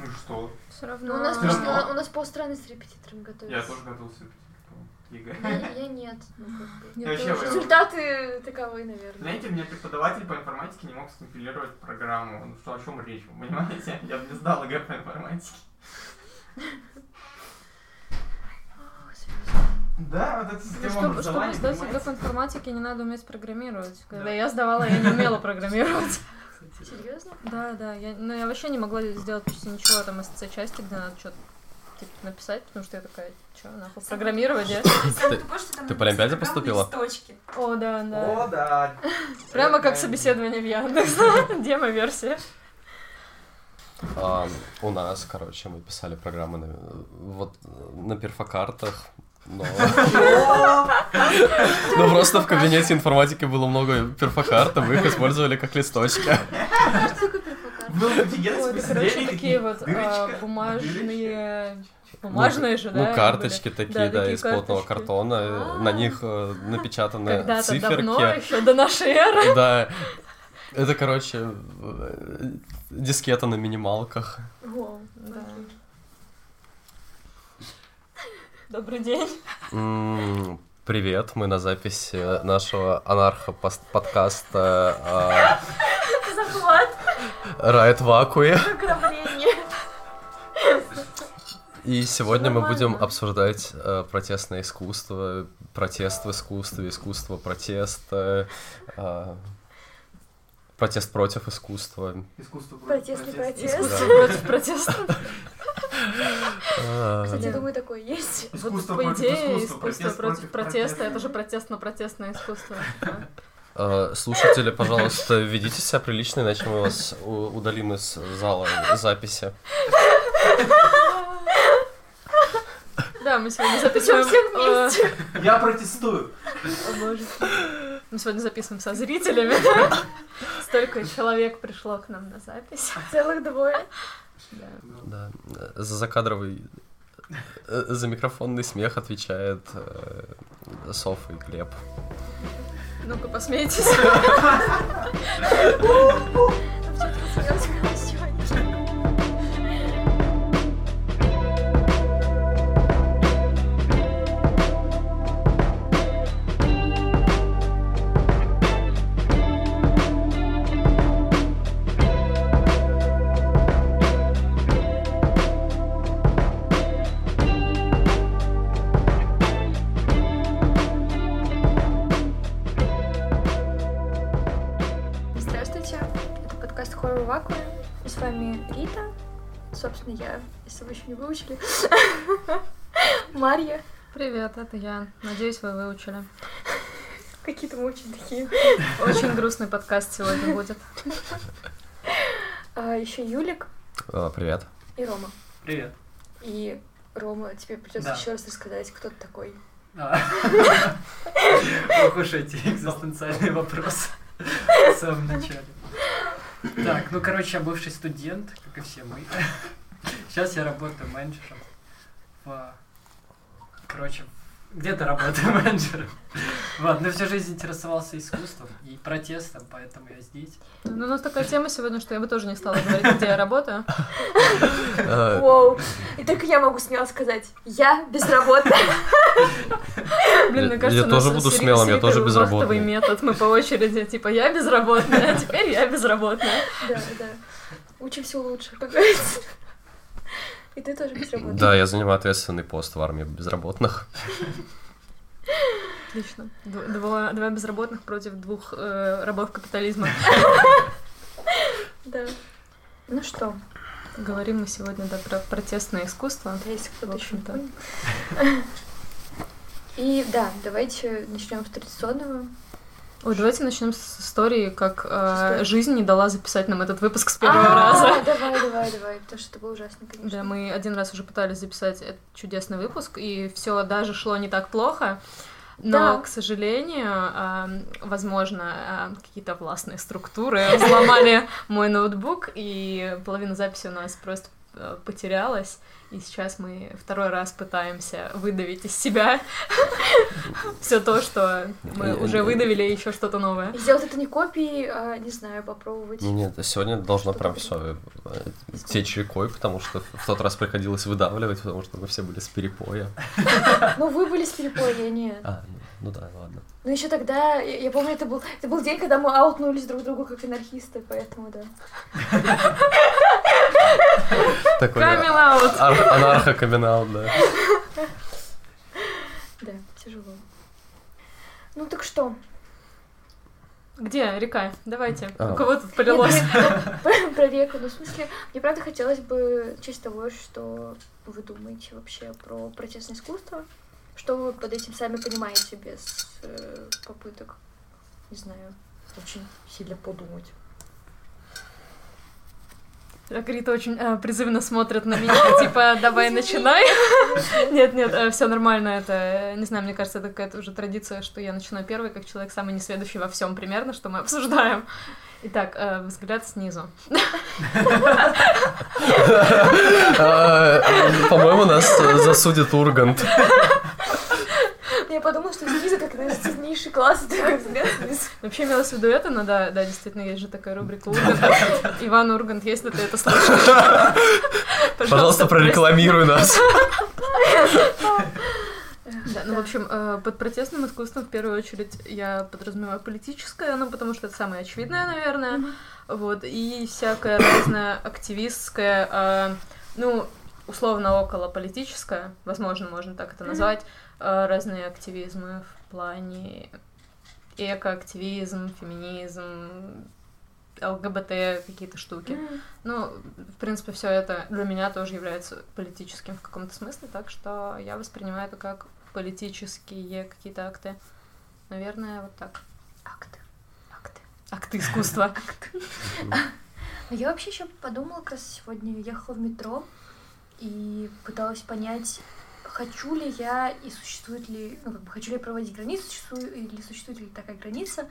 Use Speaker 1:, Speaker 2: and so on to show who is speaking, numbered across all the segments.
Speaker 1: Ну и что?
Speaker 2: Все
Speaker 3: Ну,
Speaker 2: равно.
Speaker 3: у нас,
Speaker 1: Всё равно.
Speaker 3: у нас полстраны с репетитором готовятся.
Speaker 1: Я тоже готовился к ЕГЭ.
Speaker 3: Я, я нет. Ну, как бы.
Speaker 2: Я
Speaker 1: Вообще,
Speaker 2: тоже.
Speaker 1: вы-
Speaker 3: Результаты таковы, наверное.
Speaker 1: Знаете, мне преподаватель по информатике не мог скомпилировать программу. Ну что, о чем речь, вы понимаете? Я бы не сдал ЕГЭ по информатике.
Speaker 3: О, серьезно.
Speaker 1: Да, вот эта
Speaker 2: Ну,
Speaker 1: система
Speaker 2: чтобы, чтобы
Speaker 1: образования,
Speaker 2: сдать ЕГЭ
Speaker 1: понимаете?
Speaker 2: по информатике, не надо уметь программировать. Когда
Speaker 1: Да.
Speaker 2: я сдавала, я не умела программировать.
Speaker 3: Серьезно?
Speaker 2: Да, да. Я, ну, я вообще не могла сделать почти ничего там из части, где надо что-то типа, написать, потому что я такая, что, нахуй, программировать, да?
Speaker 4: Ты- по Олимпиаде поступила?
Speaker 2: О, да, да.
Speaker 1: О, да.
Speaker 2: Прямо как собеседование в Яндекс. Демо-версия.
Speaker 4: У нас, короче, мы писали программы вот, на перфокартах, но... Но просто в кабинете информатики было много перфокарт, и мы их использовали как листочки.
Speaker 2: Ой, это, короче, такие вот а, бумажные... Бумажные же, да?
Speaker 4: Ну, карточки
Speaker 2: были?
Speaker 4: такие, да,
Speaker 2: такие
Speaker 4: из плотного
Speaker 2: карточки.
Speaker 4: картона. э, На них э, напечатаны
Speaker 2: Когда-то давно,
Speaker 4: циферки.
Speaker 2: еще до нашей эры.
Speaker 4: Да. Это, короче, э, дискета на минималках.
Speaker 3: Вау,
Speaker 2: Да. Добрый день.
Speaker 4: Привет, мы на записи нашего анархо-подкаста
Speaker 3: Захват,
Speaker 4: Райт Вакуе.
Speaker 3: ограбление.
Speaker 4: И сегодня мы будем обсуждать э, протестное искусство, протест в искусстве, искусство протеста, э, протест против искусства.
Speaker 1: Искусство против
Speaker 3: Протестный
Speaker 1: протеста.
Speaker 3: протест.
Speaker 2: Искусство против протеста.
Speaker 4: Э,
Speaker 3: Кстати,
Speaker 2: Да.
Speaker 3: думаю, такое есть.
Speaker 2: Вот,
Speaker 1: Искусство
Speaker 2: по идее, искусство против протеста, это же протест на протестное искусство.
Speaker 4: Э, Слушатели, пожалуйста, ведите себя прилично, иначе мы вас удалим из зала записи.
Speaker 2: Да, мы сегодня записываем...
Speaker 3: все
Speaker 2: э,
Speaker 3: вместе.
Speaker 1: Я протестую.
Speaker 2: Мы сегодня записываем со зрителями. Столько человек пришло к нам на запись.
Speaker 3: Целых двое.
Speaker 2: Да.
Speaker 4: Да. За закадровый, э, за микрофонный смех отвечает э, Софа и Глеб.
Speaker 2: Ну-ка, посмейтесь.
Speaker 3: выучили, Марья.
Speaker 2: Привет, это я. Надеюсь, вы выучили.
Speaker 3: Какие-то мы очень такие.
Speaker 2: Очень грустный подкаст сегодня будет.
Speaker 3: А еще Юлик
Speaker 4: Э, Привет.
Speaker 3: и Рома.
Speaker 1: Привет.
Speaker 3: И Рома, тебе придется
Speaker 5: Да.
Speaker 3: еще раз рассказать, кто ты такой.
Speaker 5: А. Ох уж эти экзистенциальные вопросы в самом начале. Так, ну, короче, я бывший студент, как и все мы. Сейчас я работаю менеджером в... Короче, где-то работаю менеджером. Вот, но всю жизнь интересовался искусством и протестом, поэтому я здесь.
Speaker 2: Ну, у нас такая тема сегодня, что я бы тоже не стала говорить, где я работаю.
Speaker 4: Э,
Speaker 3: Воу. И только я могу смело сказать, я безработная.
Speaker 2: Блин, мне кажется,
Speaker 4: я
Speaker 2: у нас
Speaker 4: тоже буду смелым, я тоже безработный.
Speaker 2: метод, мы по очереди, типа, я безработная, а теперь я безработная.
Speaker 3: Да, да. Учимся лучше, как говорится. И ты тоже безработная.
Speaker 4: Да, я занимаю ответственный пост в армии безработных.
Speaker 2: Отлично. Два, два безработных против двух э, рабов капитализма.
Speaker 3: Да. Ну что,
Speaker 2: Говорим мы сегодня да, про протестное искусство.
Speaker 3: да, если кто-то
Speaker 2: В
Speaker 3: еще. И да, давайте начнем с традиционного.
Speaker 2: Ой, давайте начнем с истории, как э, жизнь не дала записать нам этот выпуск с первого
Speaker 3: А,
Speaker 2: раза.
Speaker 3: Давай, давай, давай, потому что это было ужасно, конечно.
Speaker 2: Да, мы один раз уже пытались записать этот чудесный выпуск, и все даже шло не так плохо. Но,
Speaker 3: Да.
Speaker 2: к сожалению, ам, возможно, ам, какие-то властные структуры взломали мой ноутбук, и половина записи у нас просто э, потерялось, и сейчас мы второй раз пытаемся выдавить из себя все то, что мы уже выдавили, и еще что-то новое.
Speaker 3: И сделать это не копией, а, не знаю, попробовать.
Speaker 4: Нет, сегодня должно прям все течь рекой, потому что в тот раз приходилось выдавливать, потому что мы все были с перепоя.
Speaker 3: Ну, вы были с перепоя, я нет.
Speaker 4: А, ну, ну да, ладно.
Speaker 3: Ну, еще тогда, я, я помню, это был, это был день, когда мы аутнулись друг другу как анархисты, поэтому да.
Speaker 4: Такой
Speaker 2: Камил аут.
Speaker 4: ар- анархо-камин-аут, да.
Speaker 3: Да, тяжело. Ну так что?
Speaker 2: Где река? Давайте.
Speaker 4: А.
Speaker 2: У кого тут полилось?
Speaker 3: Про, реку. Ну, в смысле, мне правда хотелось бы в честь того, что вы думаете вообще про протестное искусство. Что вы под этим сами понимаете без э, попыток, не знаю, очень сильно подумать.
Speaker 2: Так, Рита очень э, призывно смотрит на меня, типа, давай начинай. Нет, нет, все нормально, это, э, не знаю, мне кажется, это какая-то уже традиция, что я начинаю первой, как человек самый несведущий во всем примерно, что мы обсуждаем. Итак, э, взгляд снизу.
Speaker 4: А, По-моему, нас засудит Ургант.
Speaker 3: Я подумала, что снизу как раз сильнейший класс, такой взгляд.
Speaker 2: Вообще имелось в виду это, но да, да, действительно, есть же такая рубрика Ургант. Иван Ургант, если ты это слышишь.
Speaker 4: Пожалуйста, прорекламируй нас.
Speaker 2: Да, ну, в общем, э, под протестным искусством в первую очередь я подразумеваю политическое, ну, потому что это самое очевидное, наверное, вот, и всякое разное активистское, э, ну, условно около политическое, возможно, можно так это назвать, разные активизмы в плане экоактивизм, феминизм, ЛГБТ какие-то штуки. Ну, в принципе, все это для меня тоже является политическим в каком-то смысле, так что я воспринимаю это как политические какие-то акты. Наверное, вот так.
Speaker 3: Акты. Акты.
Speaker 2: Акты искусства.
Speaker 3: Ну, Я вообще еще подумала, как раз сегодня ехала в метро и пыталась понять, хочу ли я и существует ли, ну, как бы, хочу ли я проводить границу, существует, или существует ли такая граница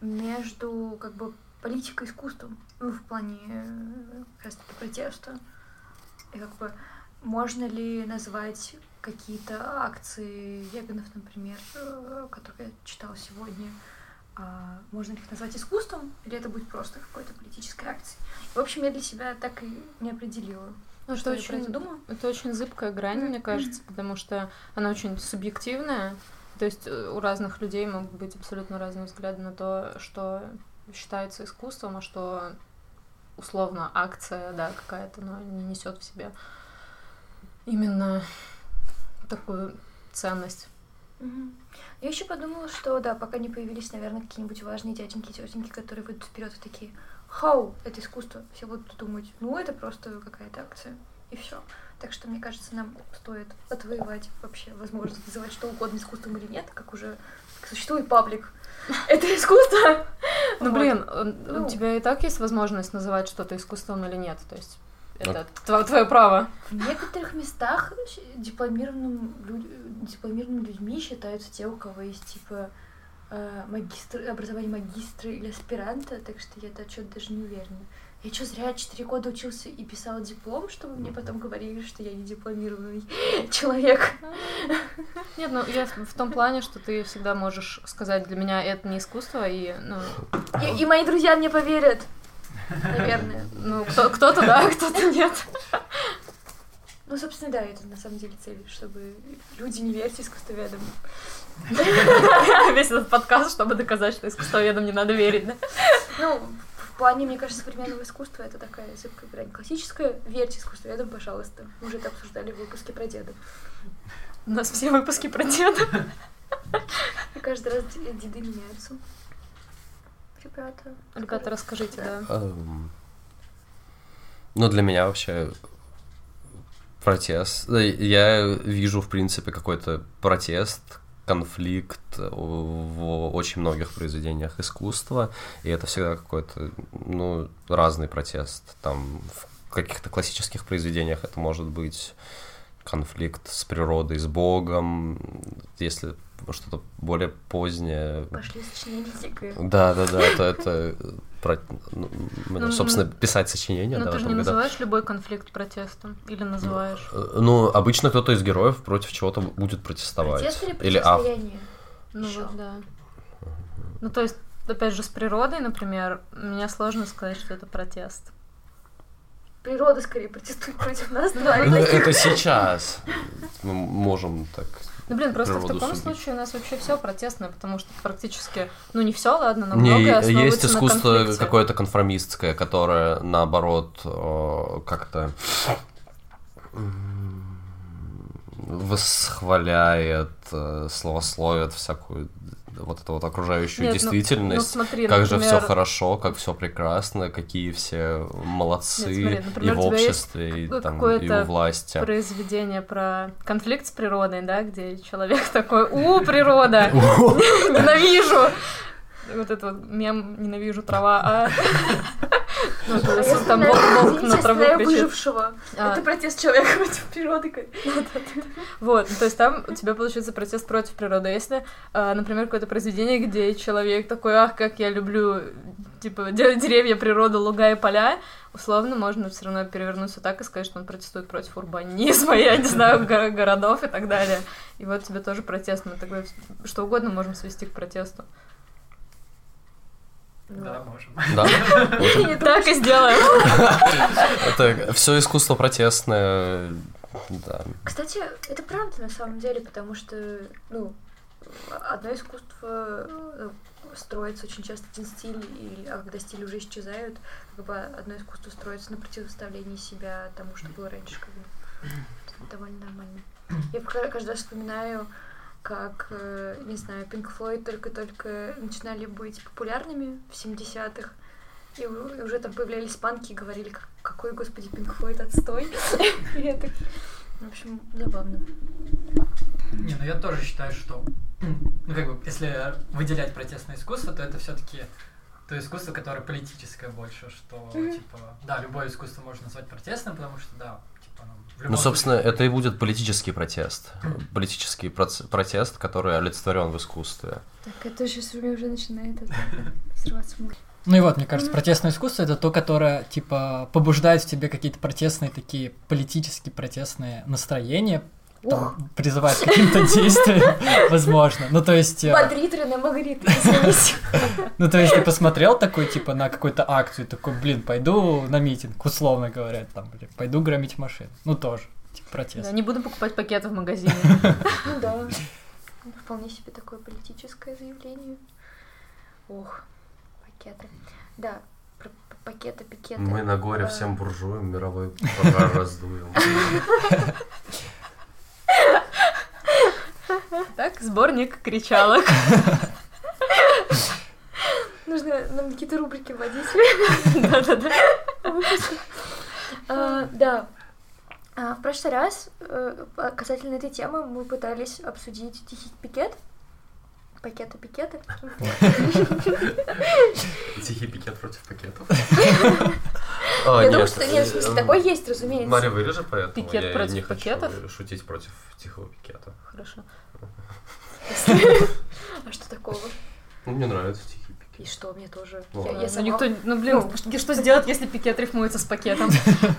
Speaker 3: между, как бы, политикой и искусством, ну, в плане э, как раз-таки протеста. И, как бы, можно ли назвать какие-то акции веганов, например, э, которые я читала сегодня, а, можно ли их назвать искусством, или это будет просто какой-то политической акцией. В общем, я для себя так и не определила.
Speaker 2: Ну,
Speaker 3: Что
Speaker 2: это
Speaker 3: я про это
Speaker 2: очень,
Speaker 3: думаю?
Speaker 2: это очень зыбкая грань, мне кажется, потому что она очень субъективная. То есть э, у разных людей могут быть абсолютно разные взгляды на то, что считается искусством, а что условно акция, да, какая-то, но не несет в себе именно такую ценность.
Speaker 3: Мгм. Я еще подумала, что да, пока не появились, наверное, какие-нибудь важные дяденьки, тетеньки, которые выйдут вперед и такие, хау, это искусство. Все будут думать, ну это просто какая-то акция. И все. Так что, мне кажется, нам стоит отвоевать вообще возможность называть что угодно искусством или нет, как уже существует паблик. Это искусство.
Speaker 2: Ну, блин, э,
Speaker 3: Ну.
Speaker 2: у тебя и так есть возможность называть что-то искусством или нет. То есть
Speaker 4: Ну.
Speaker 2: это твое право.
Speaker 3: В некоторых местах дипломированным дипломированными людьми считаются те, у кого есть типа магистр, образование магистра или аспиранта, так что я это что-то даже не уверена. Я что, зря четыре года учился и писал диплом, чтобы мне потом говорили, что я не дипломированный человек.
Speaker 2: Нет, ну я в, в том плане, что ты всегда можешь сказать, для меня это не искусство, и, ну,
Speaker 3: И, и мои друзья мне поверят. Наверное.
Speaker 2: ну кто, кто-то да, кто-то нет.
Speaker 3: Ну, собственно, да, это на самом деле цель, чтобы люди не верьте искусствоведам.
Speaker 2: Весь этот подкаст, чтобы доказать, что искусствоведам не надо верить, да?
Speaker 3: Ну, в плане, мне кажется, современного искусства это такая зыбкая грань. Классическое, верьте искусствоведам, пожалуйста. Мы уже это обсуждали в выпуске про дедов.
Speaker 2: У нас все выпуски про деда.
Speaker 3: И каждый раз деды меняются. Ребята.
Speaker 2: Ребята, расскажите, да.
Speaker 4: Эм, Ну, для меня вообще протест. Я вижу, в принципе, какой-то протест, конфликт в очень многих произведениях искусства, и это всегда какой-то, ну, разный протест. Там в каких-то классических произведениях это может быть конфликт с природой, с Богом. Если что-то более позднее.
Speaker 3: Пошли сочинительские.
Speaker 4: Да, да, да, это, это про- ну,
Speaker 2: Ну,
Speaker 4: собственно,
Speaker 2: ну,
Speaker 4: писать сочинение,
Speaker 2: Но
Speaker 4: да,
Speaker 2: ты же не
Speaker 4: году.
Speaker 2: называешь любой конфликт протестом? Или называешь?
Speaker 4: Э, Ну, обычно кто-то из героев против чего-то будет протестовать.
Speaker 3: Протест или
Speaker 4: Или ав-
Speaker 3: противостояние?
Speaker 2: Ну вот, да. Ну, то есть, опять же, с природой, например, мне сложно сказать, что это протест.
Speaker 3: Природа скорее протестует против нас,
Speaker 2: Ну,
Speaker 3: да.
Speaker 4: Ну, это сейчас. Мы можем так.
Speaker 2: Ну, блин, просто в таком случае у нас вообще все протестное, потому что практически, ну, не все, ладно, но
Speaker 4: Не,
Speaker 2: многое основывается
Speaker 4: есть искусство какое-то конформистское, которое, наоборот, э, как-то восхваляет, э, славословит всякую вот эту вот окружающую
Speaker 2: Нет, ну-
Speaker 4: действительность.
Speaker 2: Ну, смотри,
Speaker 4: как же все
Speaker 2: например,
Speaker 4: хорошо, как все прекрасно, какие все молодцы
Speaker 2: Нет, смотри, например,
Speaker 4: и в
Speaker 2: есть
Speaker 4: обществе, и, там, и у власти.
Speaker 2: произведение про конфликт с природой, да, где человек такой, у, природа, ненавижу. Вот это вот мем «Ненавижу трава», а... Ну, то
Speaker 3: А
Speaker 2: есть
Speaker 3: я
Speaker 2: там волк волк на траву кричит.
Speaker 3: выжившего.
Speaker 2: А,
Speaker 3: Это протест человека против природы.
Speaker 2: Вот, то есть там у тебя получается протест против природы. А Если, а, например, какое-то произведение, где человек такой, ах, как я люблю, типа, де- деревья, природу, луга и поля, условно можно все равно перевернуть все так и сказать, что он протестует против урбанизма, я не знаю, го- городов и так далее. И вот тебе тоже протест, мы тогда что угодно можем свести к протесту.
Speaker 5: Да, можем.
Speaker 4: Да, можем.
Speaker 2: Так и сделаем.
Speaker 4: Это все искусство протестное. Да.
Speaker 3: Кстати, это правда на самом деле, потому что, ну, одно искусство э, строится очень часто один стиль, и, а когда стили уже исчезают, как бы одно искусство строится на противоставлении себя тому, что было раньше, как бы. Это довольно нормально. Я ка- каждый раз вспоминаю, как, э, не знаю, Pink Floyd только-только начинали быть популярными в 70-х, и уже там появлялись панки и говорили, как- какой, господи, Pink Floyd отстой. И это, в общем, забавно.
Speaker 5: Не, ну я тоже считаю, что, ну как бы, если выделять протестное искусство, то это все-таки то искусство, которое политическое больше, что, типа, да, любое искусство можно назвать протестным, потому что, да, ну,
Speaker 4: собственно,
Speaker 5: случае-
Speaker 4: это и будет политический протест. Политический проц- протест, который олицетворен в искусстве.
Speaker 3: Так, это сейчас у меня уже начинает взрываться мозг.
Speaker 5: Ну и вот, мне кажется, протестное искусство это то, которое, типа, побуждает в тебе какие-то протестные такие политически протестные настроения, там, призывает к каким-то действиям, возможно. Ну, то есть... э,
Speaker 3: Бодрит, Магрит.
Speaker 5: Ну, то есть ты посмотрел такой, типа, на какую-то акцию, такой, блин, пойду на митинг, условно говоря, там, блин, пойду громить машины. Ну, тоже, типа, протест.
Speaker 2: Да, не буду покупать пакеты в магазине.
Speaker 3: Ну да. Вполне себе такое политическое заявление. Ох, пакеты. Да, пакеты, пикеты.
Speaker 4: Мы на горе всем буржуям мировой пожар раздуем.
Speaker 2: Так, сборник кричалок.
Speaker 3: Нужно нам какие-то рубрики вводить.
Speaker 2: Да-да-да.
Speaker 3: А, Да. А, В прошлый раз э, касательно этой темы мы пытались обсудить тихий пикет. Пакеты, пикеты.
Speaker 4: Тихий пикет против пакетов.
Speaker 3: Я думаю, что нет, в смысле, такой есть, разумеется.
Speaker 4: Мария, вырежи поэтому.
Speaker 2: Пикет
Speaker 4: я
Speaker 2: против
Speaker 4: не хочу
Speaker 2: пакетов?
Speaker 4: шутить против тихого пикета.
Speaker 2: Хорошо.
Speaker 3: А что такого?
Speaker 4: Ну, мне нравится
Speaker 3: И что, мне тоже.
Speaker 4: Ну
Speaker 3: Я-. Я
Speaker 2: Ну,
Speaker 3: сама-
Speaker 2: никто, ну, блин, что- что сделать, если пикет рифмуется с пакетом?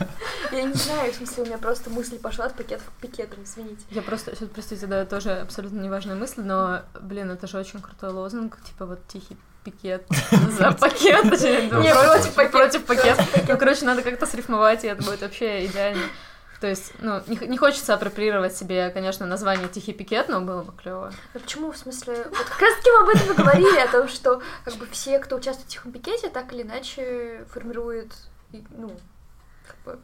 Speaker 3: Я не знаю, в смысле, у меня просто мысль пошла от пакетов к пикетам, извините.
Speaker 2: Я просто, сейчас, простите, да, тоже абсолютно неважная мысль, но, блин, это же очень крутой лозунг, типа вот тихий пикет за ну,
Speaker 3: пакет.
Speaker 2: против пакет. Ну, короче, надо как-то срифмовать, и это будет вообще идеально. То есть, ну, не, не хочется апроприировать себе, конечно, название «Тихий пикет», но было бы клево.
Speaker 3: Ну почему, в смысле, вот как раз таки мы об этом и говорили, о том, что как бы все, кто участвует в тихом пикете, так или иначе формирует, и, ну, как бы,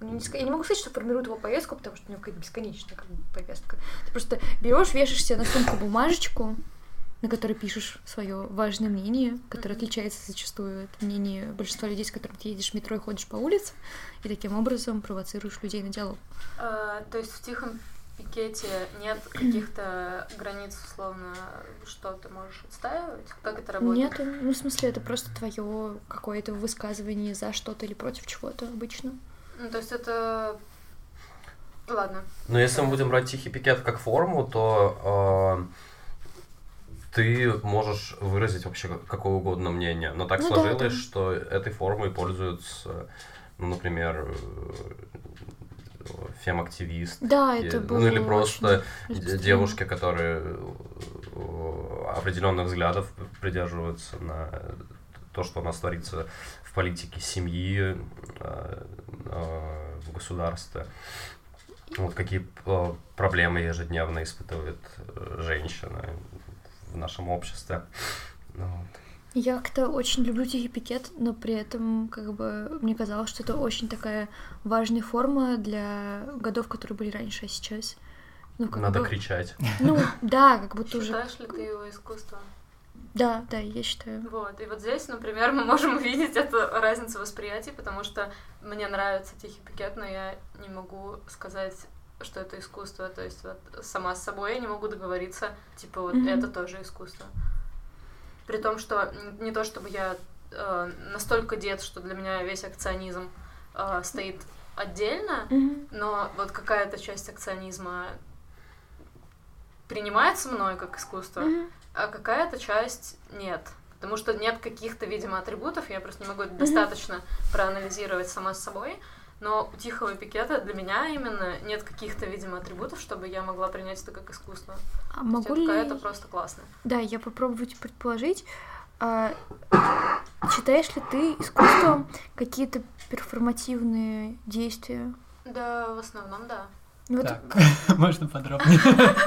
Speaker 3: ну, я не могу сказать, что формирует его повестку, потому что у него какая-то бесконечная как бы, повестка. Ты просто берешь, вешаешь себе на сумку бумажечку, на которой пишешь свое важное мнение, которое отличается зачастую от мнения большинства людей, с которыми ты едешь в метро и ходишь по улице, и таким образом провоцируешь людей на диалог.
Speaker 2: А, то есть в «Тихом пикете» нет каких-то границ, условно, что ты можешь отстаивать? Как это работает?
Speaker 3: Нет, ну, в смысле, это просто твое какое-то высказывание за что-то или против чего-то обычно.
Speaker 2: Ну, то есть это... Ладно.
Speaker 4: Но если мы будем брать тихий пикет как форму, то ты можешь выразить вообще как- какое угодно мнение, но так
Speaker 3: Ну да,
Speaker 4: сложилось,
Speaker 3: да.
Speaker 4: что этой формой пользуются, ну, например, э, фем-активист,
Speaker 3: Да,
Speaker 4: И-
Speaker 3: это было
Speaker 4: ну или просто девушки, которые э, определенных взглядов придерживаются на то, что у нас творится в политике семьи, э, в государстве. Вот какие проблемы ежедневно испытывает женщина в нашем обществе. Ну вот.
Speaker 3: Я как-то очень люблю тихий пикет, но при этом, как бы, мне казалось, что это очень такая важная форма для годов, которые были раньше, а сейчас. Ну, как
Speaker 4: Надо
Speaker 3: бы-
Speaker 4: кричать.
Speaker 3: Ну, да, как будто уже.
Speaker 2: Считаешь ли ты его искусством?
Speaker 3: Да, да, я считаю.
Speaker 2: Вот, и вот здесь, например, мы можем увидеть эту разницу восприятия, потому что мне нравится тихий пикет, но я не могу сказать, что это искусство. То есть вот сама с собой я не могу договориться, типа вот
Speaker 3: Мгм.
Speaker 2: это тоже искусство. При том, что не то чтобы я э, настолько дед, что для меня весь акционизм э, стоит отдельно,
Speaker 3: Мгм.
Speaker 2: но вот какая-то часть акционизма принимается мной как искусство,
Speaker 3: Мгм.
Speaker 2: а какая-то часть нет. Потому что нет каких-то, видимо, атрибутов, я просто не могу это достаточно проанализировать сама с собой. Но у тихого пикета для меня именно нет каких-то, видимо, атрибутов, чтобы я могла принять это как искусство.
Speaker 3: А могу ли...
Speaker 2: это просто классно.
Speaker 3: Да, я попробую предположить. А, считаешь ли ты искусством какие-то перформативные действия?
Speaker 2: Да, в основном, да.
Speaker 3: Ну, вот
Speaker 5: Так, можно подробнее?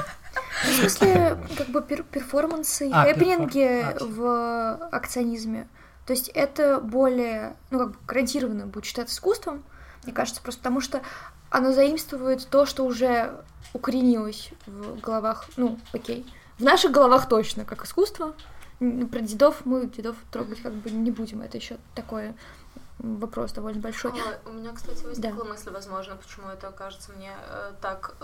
Speaker 3: В смысле, как бы пер- перформансы и
Speaker 5: А,
Speaker 3: хэппининги
Speaker 5: перформ- а,
Speaker 3: в акционизме. То есть это более, ну, как бы гарантированно будет считаться искусством, мне кажется, просто потому что оно заимствует то, что уже укоренилось в головах, ну, окей, в наших головах точно, как искусство. Про дедов мы дедов трогать как бы не будем, это еще такой м, вопрос довольно большой.
Speaker 2: А, у меня, кстати, возникла мысль, возможно, почему это кажется мне э, так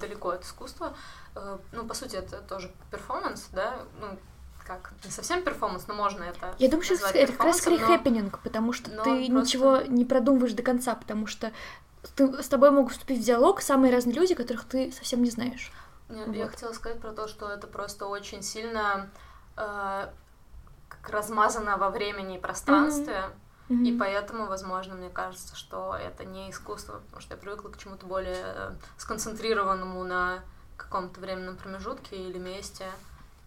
Speaker 2: далеко от искусства. Э, ну, по сути, это тоже перформанс, да? Ну, как, не совсем перформанс, но можно это
Speaker 3: Я думаю, что это как раз скорее
Speaker 2: но-
Speaker 3: хэппенинг, потому что
Speaker 2: но
Speaker 3: ты
Speaker 2: просто-
Speaker 3: ничего не продумываешь до конца, потому что ты, с тобой могут вступить в диалог самые разные люди, которых ты совсем не знаешь.
Speaker 2: Я
Speaker 3: Вот.
Speaker 2: хотела сказать про то, что это просто очень сильно э, как размазано во времени и пространстве, и
Speaker 3: Мгм.
Speaker 2: поэтому, возможно, мне кажется, что это не искусство, потому что я привыкла к чему-то более э, сконцентрированному на каком-то временном промежутке или месте.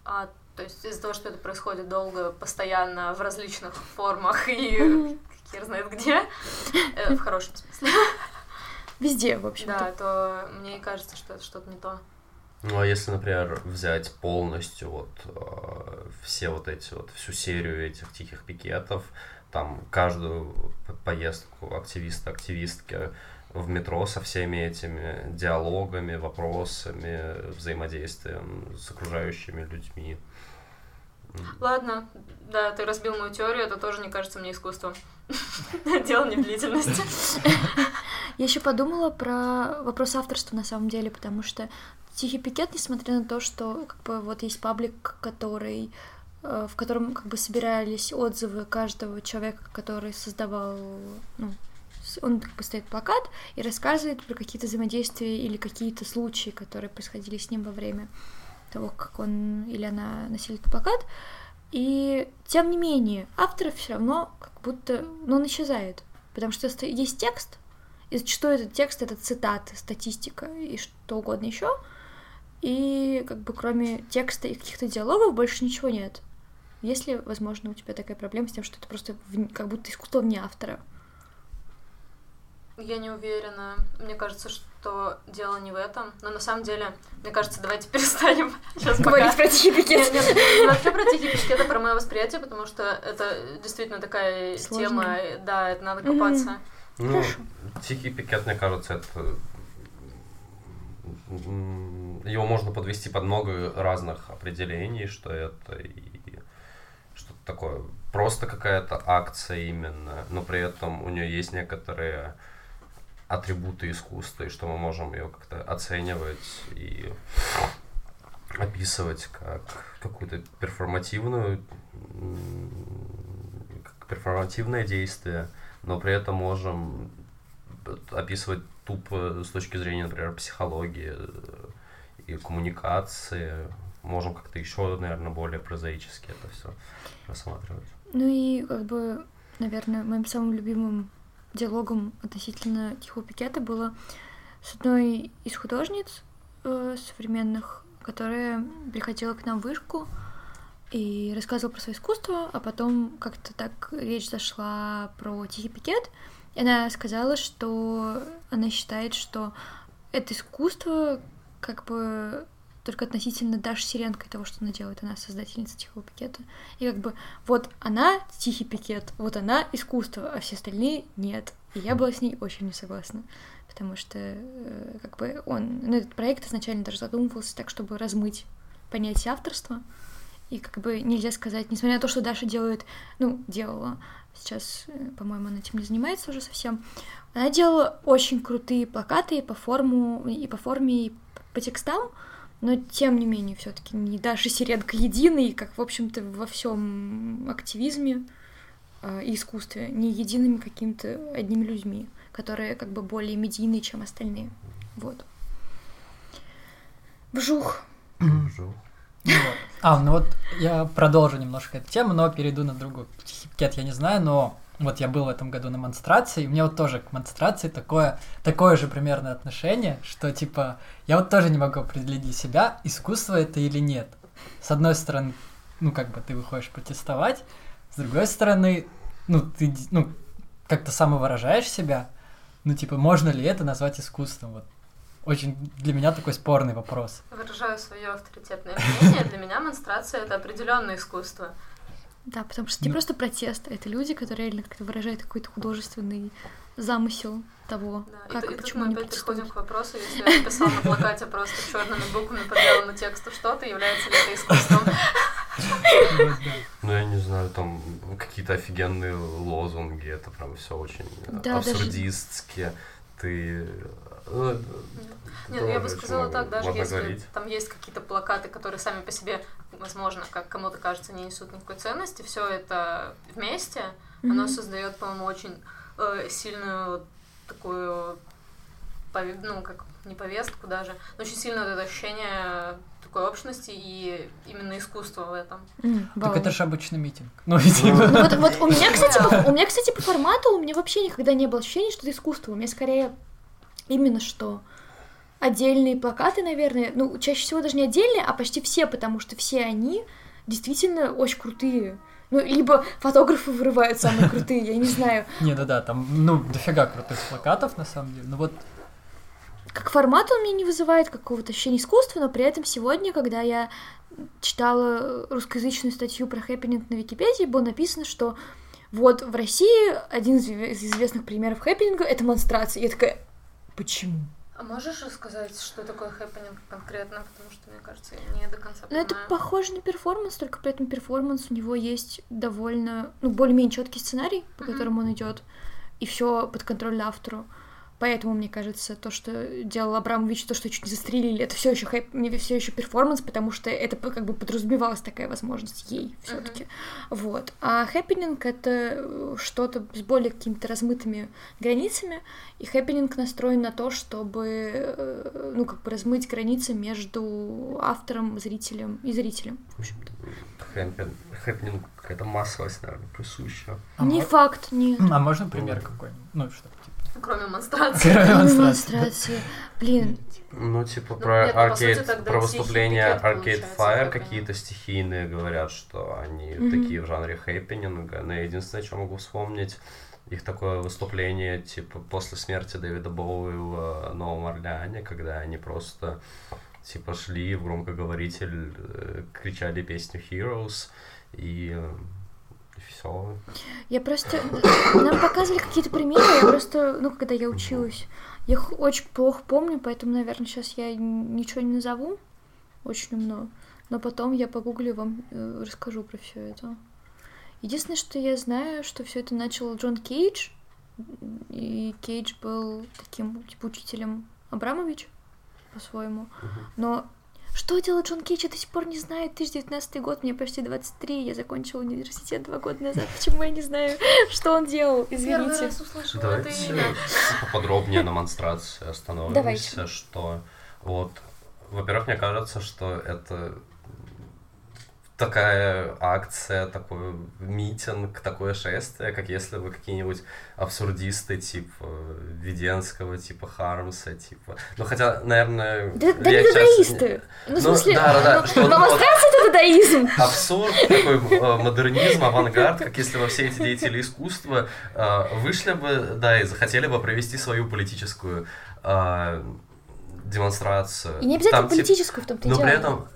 Speaker 2: А, то есть из-за того, что это происходит долго, постоянно, в различных формах и хер знает где, э, в хорошем смысле,
Speaker 3: Везде, в общем-то.
Speaker 2: да, то мне и кажется, что это что-то не то.
Speaker 4: Ну, а если, например, взять полностью вот э, все вот эти вот, всю серию этих тихих пикетов, там каждую поездку активиста, активистки в метро со всеми этими диалогами, вопросами, взаимодействием с окружающими людьми.
Speaker 2: Ладно, да, ты разбил мою теорию, это тоже не кажется мне искусством. Дело не в длительности.
Speaker 3: Я еще подумала про вопрос авторства на самом деле, потому что Тихий пикет, несмотря на то, что как бы вот есть паблик, который э, в котором как бы собирались отзывы каждого человека, который создавал, ну, он как бы стоит плакат и рассказывает про какие-то взаимодействия или какие-то случаи, которые происходили с ним во время того, как он или она носили этот плакат. И тем не менее, автор все равно как будто, ну, он исчезает, потому что ст- есть текст, и зачастую этот текст это цитаты, статистика и что угодно еще. И как бы кроме текста и каких-то диалогов больше ничего нет. Есть ли, возможно, у тебя такая проблема с тем, что это просто вне- как будто искусство вне автора?
Speaker 2: Я не уверена. Мне кажется, что дело не в этом. Но на самом деле, мне кажется, давайте перестанем сейчас
Speaker 3: Говорить про тихий
Speaker 2: Нет,
Speaker 3: пикет.
Speaker 2: нет, не вообще про тихий пикет, а про мое восприятие, потому что это действительно такая
Speaker 3: Сложно.
Speaker 2: тема, да, это надо копаться.
Speaker 4: Ну,
Speaker 3: Хорошо.
Speaker 4: тихий пикет, мне кажется, это... Его можно подвести под много разных определений, что это и что-то такое. Просто какая-то акция именно, но при этом у нее есть некоторые атрибуты искусства, и что мы можем ее как-то оценивать и описывать как какую-то перформативную как перформативное действие, но при этом можем описывать тупо с точки зрения, например, психологии э, и коммуникации, можем как-то еще, наверное, более прозаически это все рассматривать.
Speaker 3: Ну и как бы, наверное, моим самым любимым диалогом относительно Тихого Пикета было с одной из художниц э, современных, которая приходила к нам в вышку и рассказывала про свое искусство, а потом как-то так речь зашла про Тихий Пикет, и она сказала, что она считает, что это искусство как бы только относительно Даши Сиренко и того, что она делает. Она создательница Тихого Пикета. И как бы вот она Тихий Пикет, вот она искусство, а все остальные нет. И я была с ней очень не согласна. Потому что э, как бы он, ну, этот проект изначально даже задумывался так, чтобы размыть понятие авторства. И как бы нельзя сказать, несмотря на то, что Даша делает, ну, делала, сейчас, э, по-моему, она этим не занимается уже совсем, она делала очень крутые плакаты и по форму, и по форме, и по текстам, но тем не менее все-таки не Даша Сиренко единый, как, в общем-то, во всем активизме э, и искусстве, не едиными какими-то одними людьми, которые как бы более медийные, чем остальные. Вот. Вжух.
Speaker 4: Жу.
Speaker 5: Ну вот. А, ну вот я продолжу немножко эту тему, но перейду на другую. Пикет я не знаю, но вот я был в этом году на монстрации, и у меня вот тоже к монстрации такое, такое же примерно отношение, что типа я вот тоже не могу определить для себя, искусство это или нет. С одной стороны, ну как бы ты выходишь протестовать, с другой стороны, ну ты ну, как-то самовыражаешь себя, ну типа можно ли это назвать искусством? Вот очень для меня такой спорный вопрос.
Speaker 2: Выражаю свое авторитетное мнение. Для меня монстрация это определенное искусство.
Speaker 3: Да, потому что это не
Speaker 5: Ну.
Speaker 3: просто протест, а это люди, которые реально как-то выражают какой-то художественный замысел того,
Speaker 2: Да, и
Speaker 3: как и,
Speaker 2: и тут
Speaker 3: почему
Speaker 2: мы
Speaker 3: они
Speaker 2: опять приходим к вопросу, если я написал на плакате просто черными буквами по белому тексту что-то, является ли это искусством.
Speaker 4: Ну, я не знаю, там какие-то офигенные лозунги, это прям все очень э,
Speaker 3: Да, даже-
Speaker 4: абсурдистски. Ты... э,
Speaker 2: Нет, ну я бы сказала так, даже если
Speaker 4: говорить.
Speaker 2: там есть какие-то плакаты, которые сами по себе, возможно, как кому-то кажется, не несут никакой ценности, все это вместе, оно
Speaker 3: Мгм.
Speaker 2: создает, по-моему, очень э, сильную такую, ну, как не повестку даже, но очень сильное вот это ощущение такой общности и именно искусства в этом.
Speaker 3: М,
Speaker 5: Так это же обычный митинг. Ну, видимо.
Speaker 3: Ну вот, вот у меня, кстати, по, у меня, кстати, по формату у меня вообще никогда не было ощущения, что это искусство. У меня скорее именно что отдельные плакаты, наверное. Ну, чаще всего даже не отдельные, а почти все, потому что все они действительно очень крутые. Ну, либо фотографы вырывают самые крутые, я не знаю.
Speaker 5: Не, да, да, там, ну, дофига крутых плакатов, на самом деле. Ну вот,
Speaker 3: Как формат он мне не вызывает какого-то ощущения искусства, но при этом сегодня, когда я читала русскоязычную статью про хэппенинг на Википедии, было написано, что вот в России один из из известных примеров хэппенинга — это монстрация. Я такая, почему?
Speaker 2: А можешь рассказать, что такое хэппенинг конкретно, потому что, мне кажется, я не до конца
Speaker 3: Ну, это
Speaker 2: понимаю.
Speaker 3: похоже на перформанс, только при этом перформанс у него есть довольно, ну, более-менее четкий сценарий, по
Speaker 2: Мгм.
Speaker 3: которому он идет, и все подконтрольно автору. Поэтому, мне кажется, то, что делал Абрамович, то, что чуть не застрелили, это все еще хэп... все еще перформанс, потому что это как бы подразумевалась такая возможность ей все-таки. Вот. А хэппенинг это э, что-то с более какими-то размытыми границами, и хэппенинг настроен на то, чтобы, э, ну, как бы размыть границы между автором, зрителем и зрителем, в общем-то.
Speaker 4: Хэппин- Хэппенинг какая-то массовость, наверное, присуща.
Speaker 5: а,
Speaker 3: не факт, нет.
Speaker 5: а можно пример какой-нибудь? Ну, что.
Speaker 2: Кроме монстрации.
Speaker 5: Кроме монстрации.
Speaker 3: Блин,
Speaker 4: Ну, типа,
Speaker 2: Ну,
Speaker 4: про
Speaker 2: нет, ну, по сути,
Speaker 4: аркейд,
Speaker 2: тогда
Speaker 4: про выступления Arcade Fire
Speaker 2: как
Speaker 4: какие-то стихийные говорят, что они
Speaker 3: Мгм.
Speaker 4: такие в жанре хэппенинга. Но единственное, что могу вспомнить, их такое выступление, типа, после смерти Дэвида Боуи в э, Новом Орлеане, когда они просто, типа, шли в громкоговоритель, э, кричали песню Heroes, и все.
Speaker 3: я просто... Нам показывали какие-то примеры, я просто, ну, когда я училась, я их очень плохо помню, поэтому, наверное, сейчас я ничего не назову, очень умно, но потом я погуглю и вам э, расскажу про все это. Единственное, что я знаю, что все это начал Джон Кейдж, и Кейдж был таким, типа, учителем Абрамович по-своему. Но что делает Джон Кейдж, я до сих пор не знаю. 2019 год, мне почти 23, я закончила университет два года назад. Почему я не знаю, что он делал? Извините.
Speaker 4: Давайте поподробнее на монстрации остановимся,
Speaker 3: Давайте.
Speaker 4: что вот, во-первых, мне кажется, что это такая акция, такой митинг, такое шествие, как если бы какие-нибудь абсурдисты типа Веденского, типа Хармса, типа... Ну, хотя, наверное...
Speaker 3: Да, да не
Speaker 4: сейчас-
Speaker 3: дадаисты. Ну, в
Speaker 4: Ну,
Speaker 3: смысле,
Speaker 4: да, да, да,
Speaker 3: ну,
Speaker 4: что вот-
Speaker 3: монстрация это дадаизм.
Speaker 4: абсурд, такой э, модернизм, авангард, как если бы все эти деятели искусства э, вышли бы, да, и захотели бы провести свою политическую э, демонстрацию.
Speaker 3: И не обязательно
Speaker 4: Там,
Speaker 3: политическую в том-то и
Speaker 4: но
Speaker 3: дело.
Speaker 4: при этом,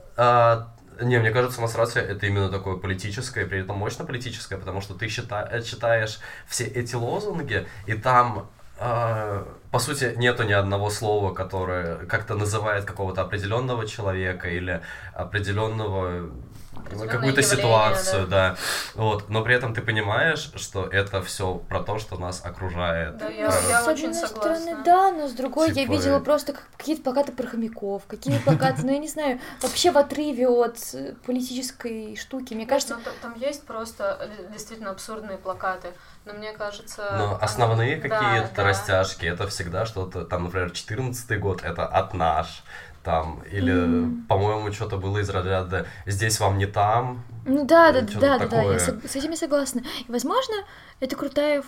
Speaker 4: не, мне кажется, демонстрация это именно такое политическое, при этом мощно политическое, потому что ты э, читаешь все эти лозунги, и там, а, по сути, нету ни одного слова, которое как-то называет какого-то определенного человека или определенного какую-то
Speaker 2: явление,
Speaker 4: ситуацию, да. Вот, но при этом ты понимаешь, что это все про то, что нас окружает.
Speaker 2: Да, я-
Speaker 4: Про-
Speaker 2: я
Speaker 3: с
Speaker 2: очень
Speaker 3: одной
Speaker 2: согласна.
Speaker 3: стороны, да, но с другой я
Speaker 4: Типа,
Speaker 3: видела
Speaker 4: э,
Speaker 3: просто как- какие-то плакаты про хомяков, какие плакаты, ну я не знаю, вообще в отрыве от э, политической штуки. Мне кажется,
Speaker 2: Ну, та- там есть просто э, действительно абсурдные плакаты, но мне кажется...
Speaker 4: Но основные
Speaker 2: да,
Speaker 4: какие-то
Speaker 2: да.
Speaker 4: растяжки, это всегда что-то, там, например, 14 год, это от наш, там, или,
Speaker 3: Мгм.
Speaker 4: по-моему, что-то было из разряда «здесь вам не там»,
Speaker 3: ну да, да, да, да, да, я сог- с этим я согласна. И, возможно, это крутая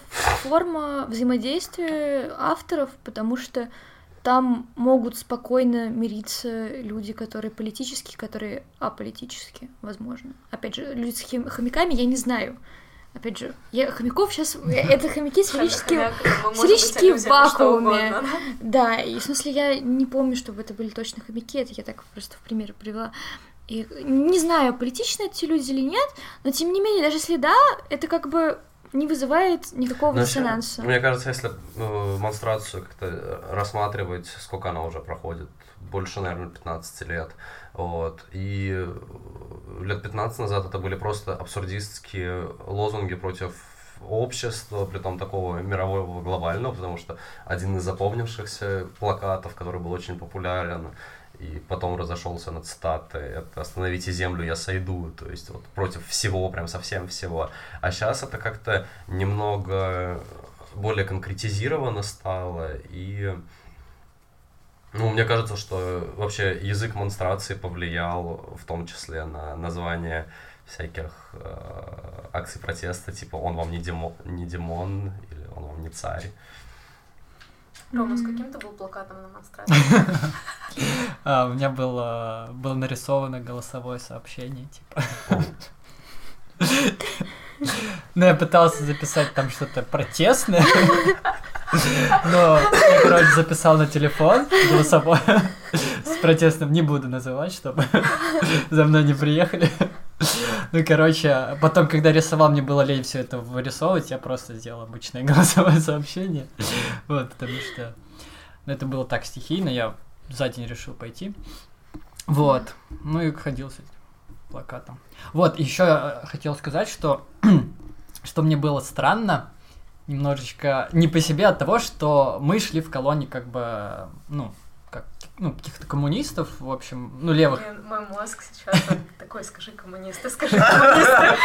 Speaker 3: форма взаимодействия авторов, потому что там могут спокойно мириться люди, которые политические, которые аполитические, возможно. Опять же, люди с хим- хомяками я не знаю. Опять же, я хомяков сейчас... Это хомяки сферические
Speaker 2: на что
Speaker 3: вакууме.
Speaker 2: угодно,
Speaker 3: Да, и в смысле я не помню, чтобы это были точно хомяки, это я так просто в пример привела. И не знаю, политичны эти люди или нет, но тем не менее, даже если да, это как бы не вызывает никакого
Speaker 4: вообще,
Speaker 3: диссонанса.
Speaker 4: Мне кажется, если э, монстрацию как-то рассматривать, сколько она уже проходит, больше, наверное, 15 лет, вот, и э, лет 15 назад это были просто абсурдистские лозунги против общества, при том такого мирового, глобального, потому что один из запомнившихся плакатов, который был очень популярен, и потом разошелся на цитаты, это «Остановите землю, я сойду», то есть вот против всего, прям совсем всего. А сейчас это как-то немного более конкретизировано стало, и ну, мне кажется, что вообще язык монстрации повлиял в том числе на название всяких э, акций протеста, типа «Он вам не, демо, не Димон» или «Он вам не царь».
Speaker 2: Рома, с каким ты был плакатом на монстрации?
Speaker 5: А, у меня было, было нарисовано голосовое сообщение, типа. Ну, я пытался записать там что-то протестное. Но я, короче, записал на телефон голосовое с протестом. Не буду называть, чтобы за мной не приехали. Ну, короче, потом, когда рисовал, мне было лень все это вырисовывать, я просто сделал обычное голосовое сообщение. Вот, потому что ну, это было так стихийно, я за день решил пойти. Вот. Ну и ходил с этим плакатом. Вот, еще хотел сказать, что, что мне было странно, немножечко не по себе от того, что мы шли в колонии как бы, ну, как, ну, каких-то коммунистов, в общем, ну, левых.
Speaker 2: Блин, мой мозг сейчас такой, скажи коммунисты, скажи коммунисты.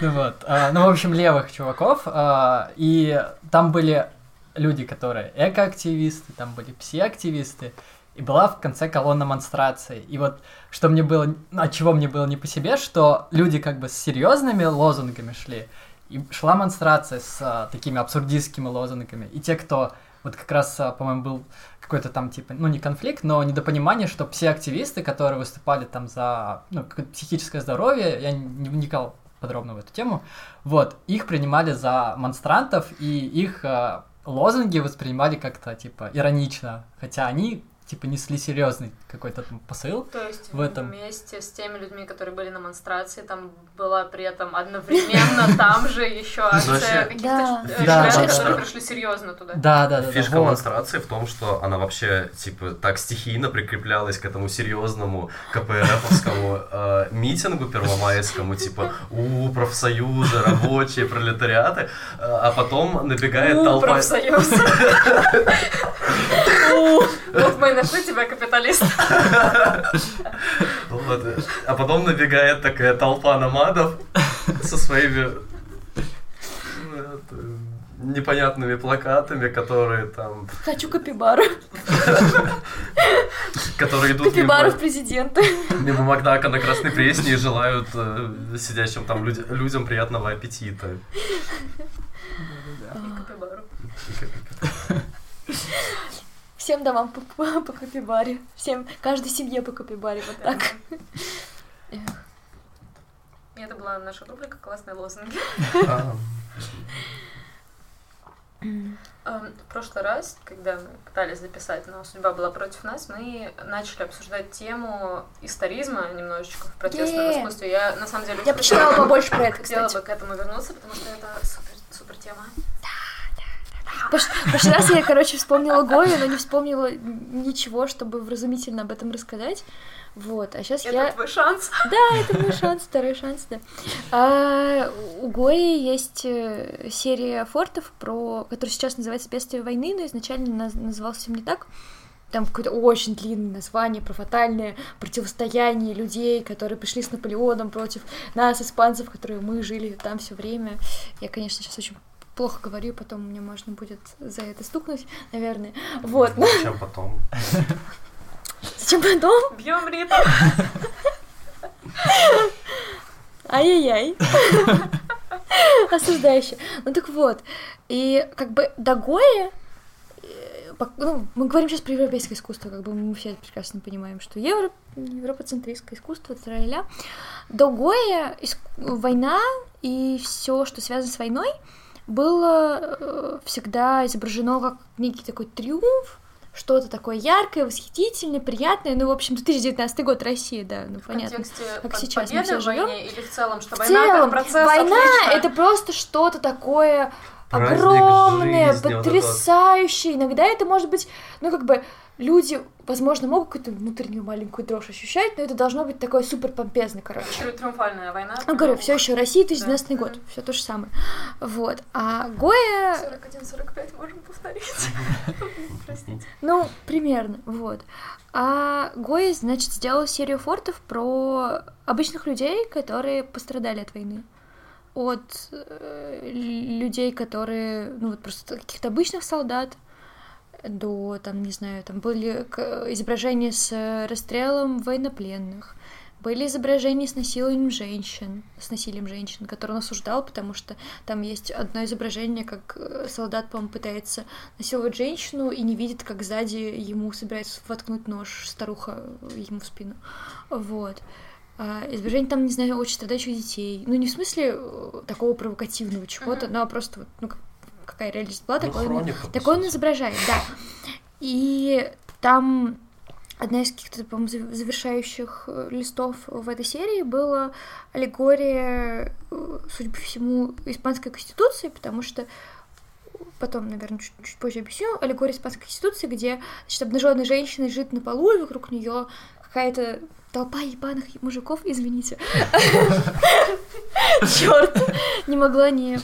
Speaker 5: Ну вот, а, ну, в общем, левых чуваков, а, и там были люди, которые экоактивисты, там были пси-активисты, и была в конце колонна монстрации. И вот что мне было, ну, от чего мне было не по себе, что люди как бы с серьезными лозунгами шли, и шла монстрация с а, такими абсурдистскими лозунгами. И те, кто вот как раз, а, по-моему, был какой-то там типа, ну не конфликт, но недопонимание, что все активисты, которые выступали там за ну, психическое здоровье, я не вникал подробно в эту тему, вот, их принимали за монстрантов, и их э, лозунги воспринимали как-то, типа, иронично, хотя они, типа, несли серьезный какой-то там посыл.
Speaker 2: То есть
Speaker 5: В этом.
Speaker 2: вместе с теми людьми, которые были на монстрации, там была при этом одновременно там же еще акция
Speaker 4: вообще-
Speaker 2: каких-то ребят, которые пришли серьезно туда.
Speaker 5: Да, да, да.
Speaker 4: Фишка монстрации в том, что она вообще, типа, так стихийно прикреплялась к этому серьезному КПРФовскому э, митингу первомайскому, типа, у, профсоюзы, рабочие, пролетариаты, э, а потом набегает толпа...
Speaker 2: профсоюз. Вот мы и нашли тебя, капиталист.
Speaker 4: Вот. А потом набегает такая толпа намадов со своими ну, это, непонятными плакатами, которые там,
Speaker 3: Хочу капибару.
Speaker 4: которые идут
Speaker 3: Капибару в президенты.
Speaker 4: мимо Макдака на Красной Пресне и желают э, сидящим там люд- людям приятного аппетита.
Speaker 3: Всем домам по, по- по капибаре. Всем, каждой семье по капибаре, вот так.
Speaker 2: И это была наша рубрика «Классные лозунги».
Speaker 4: А,
Speaker 2: Эм, В прошлый раз, когда мы пытались записать, но судьба была против нас, мы начали обсуждать тему историзма немножечко в протестном
Speaker 3: Е.
Speaker 2: искусстве. Я, на самом деле,
Speaker 3: Я почитала побольше про это,
Speaker 2: хотела
Speaker 3: кстати.
Speaker 2: бы к этому вернуться, потому что это супер, супер тема.
Speaker 3: Прошлый раз я, короче, вспомнила Гою, но не вспомнила ничего, чтобы вразумительно об этом рассказать. Вот, а сейчас
Speaker 2: Это
Speaker 3: я...
Speaker 2: твой шанс.
Speaker 3: Да, это мой шанс, второй шанс, да. А, у Гои есть э, серия фортов, про... которая сейчас называется «Бедствие войны», но изначально наз- назывался не так. Там какое-то очень длинное название про фатальное противостояние людей, которые пришли с Наполеоном против нас, испанцев, которые мы жили там все время. Я, конечно, сейчас очень плохо говорю, потом мне можно будет за это стукнуть, наверное. Вот, ну,
Speaker 4: Чем потом?
Speaker 3: зачем потом?
Speaker 2: Бьем ритм.
Speaker 3: Ай-яй-яй. Осуждающе. Ну так вот, и как бы до Гои, э, ну, мы говорим сейчас про европейское искусство, как бы мы все прекрасно понимаем, что евро, европоцентристское искусство, тра До Гои иск- война и все, что связано с войной, было э, всегда изображено как некий такой триумф, что-то такое яркое, восхитительное, приятное. Ну, в общем, 2019 год, Россия, да, ну,
Speaker 2: В
Speaker 3: понятно. как
Speaker 2: под-
Speaker 3: сейчас мы все живем.
Speaker 2: или в целом, что
Speaker 3: В
Speaker 2: война
Speaker 3: целом,
Speaker 2: как процесс
Speaker 3: война
Speaker 2: отлично?
Speaker 3: это просто что-то такое
Speaker 4: Праздник
Speaker 3: огромное,
Speaker 4: жизни, вот это вот.
Speaker 3: потрясающее. Иногда это может быть, ну как бы люди, возможно, могут какую-то внутреннюю маленькую дрожь ощущать, но это должно быть такое супер помпезно, короче.
Speaker 2: Триумфальная война.
Speaker 3: Ну, говорю, все еще Россия, 2019
Speaker 2: Да.
Speaker 3: год, все то же самое. Вот. А Гоя,
Speaker 2: 41-45 можем повторить. Простите.
Speaker 3: ну, примерно, вот. А Гоя, значит, сделал серию фортов про обычных людей, которые пострадали от войны. От э, людей, которые, ну, вот просто каких-то обычных солдат, до, там, не знаю, там были изображения с расстрелом военнопленных, были изображения с насилием женщин, с насилием женщин, которые он осуждал, потому что там есть одно изображение, как э, солдат, по-моему, пытается насиловать женщину и не видит, как сзади ему собирается воткнуть нож старуха ему в спину. Вот. А, изображение там, не знаю, очень страдающих детей. Ну, не в смысле э, такого провокативного чего-то,
Speaker 2: Мгм.
Speaker 3: но просто ну, как- какая реальность была,
Speaker 4: Ну,
Speaker 3: такое он-
Speaker 4: хроника, по
Speaker 3: такое он изображает, да. И там одна из каких-то, по-моему, зав- завершающих э, листов в этой серии была аллегория, э, судя по всему, испанской конституции, потому что потом, наверное, чуть, чуть позже объясню, аллегория испанской конституции, где, значит, обнаженная женщина лежит на полу, и вокруг нее какая-то толпа ебаных мужиков, извините. Черт, не могла не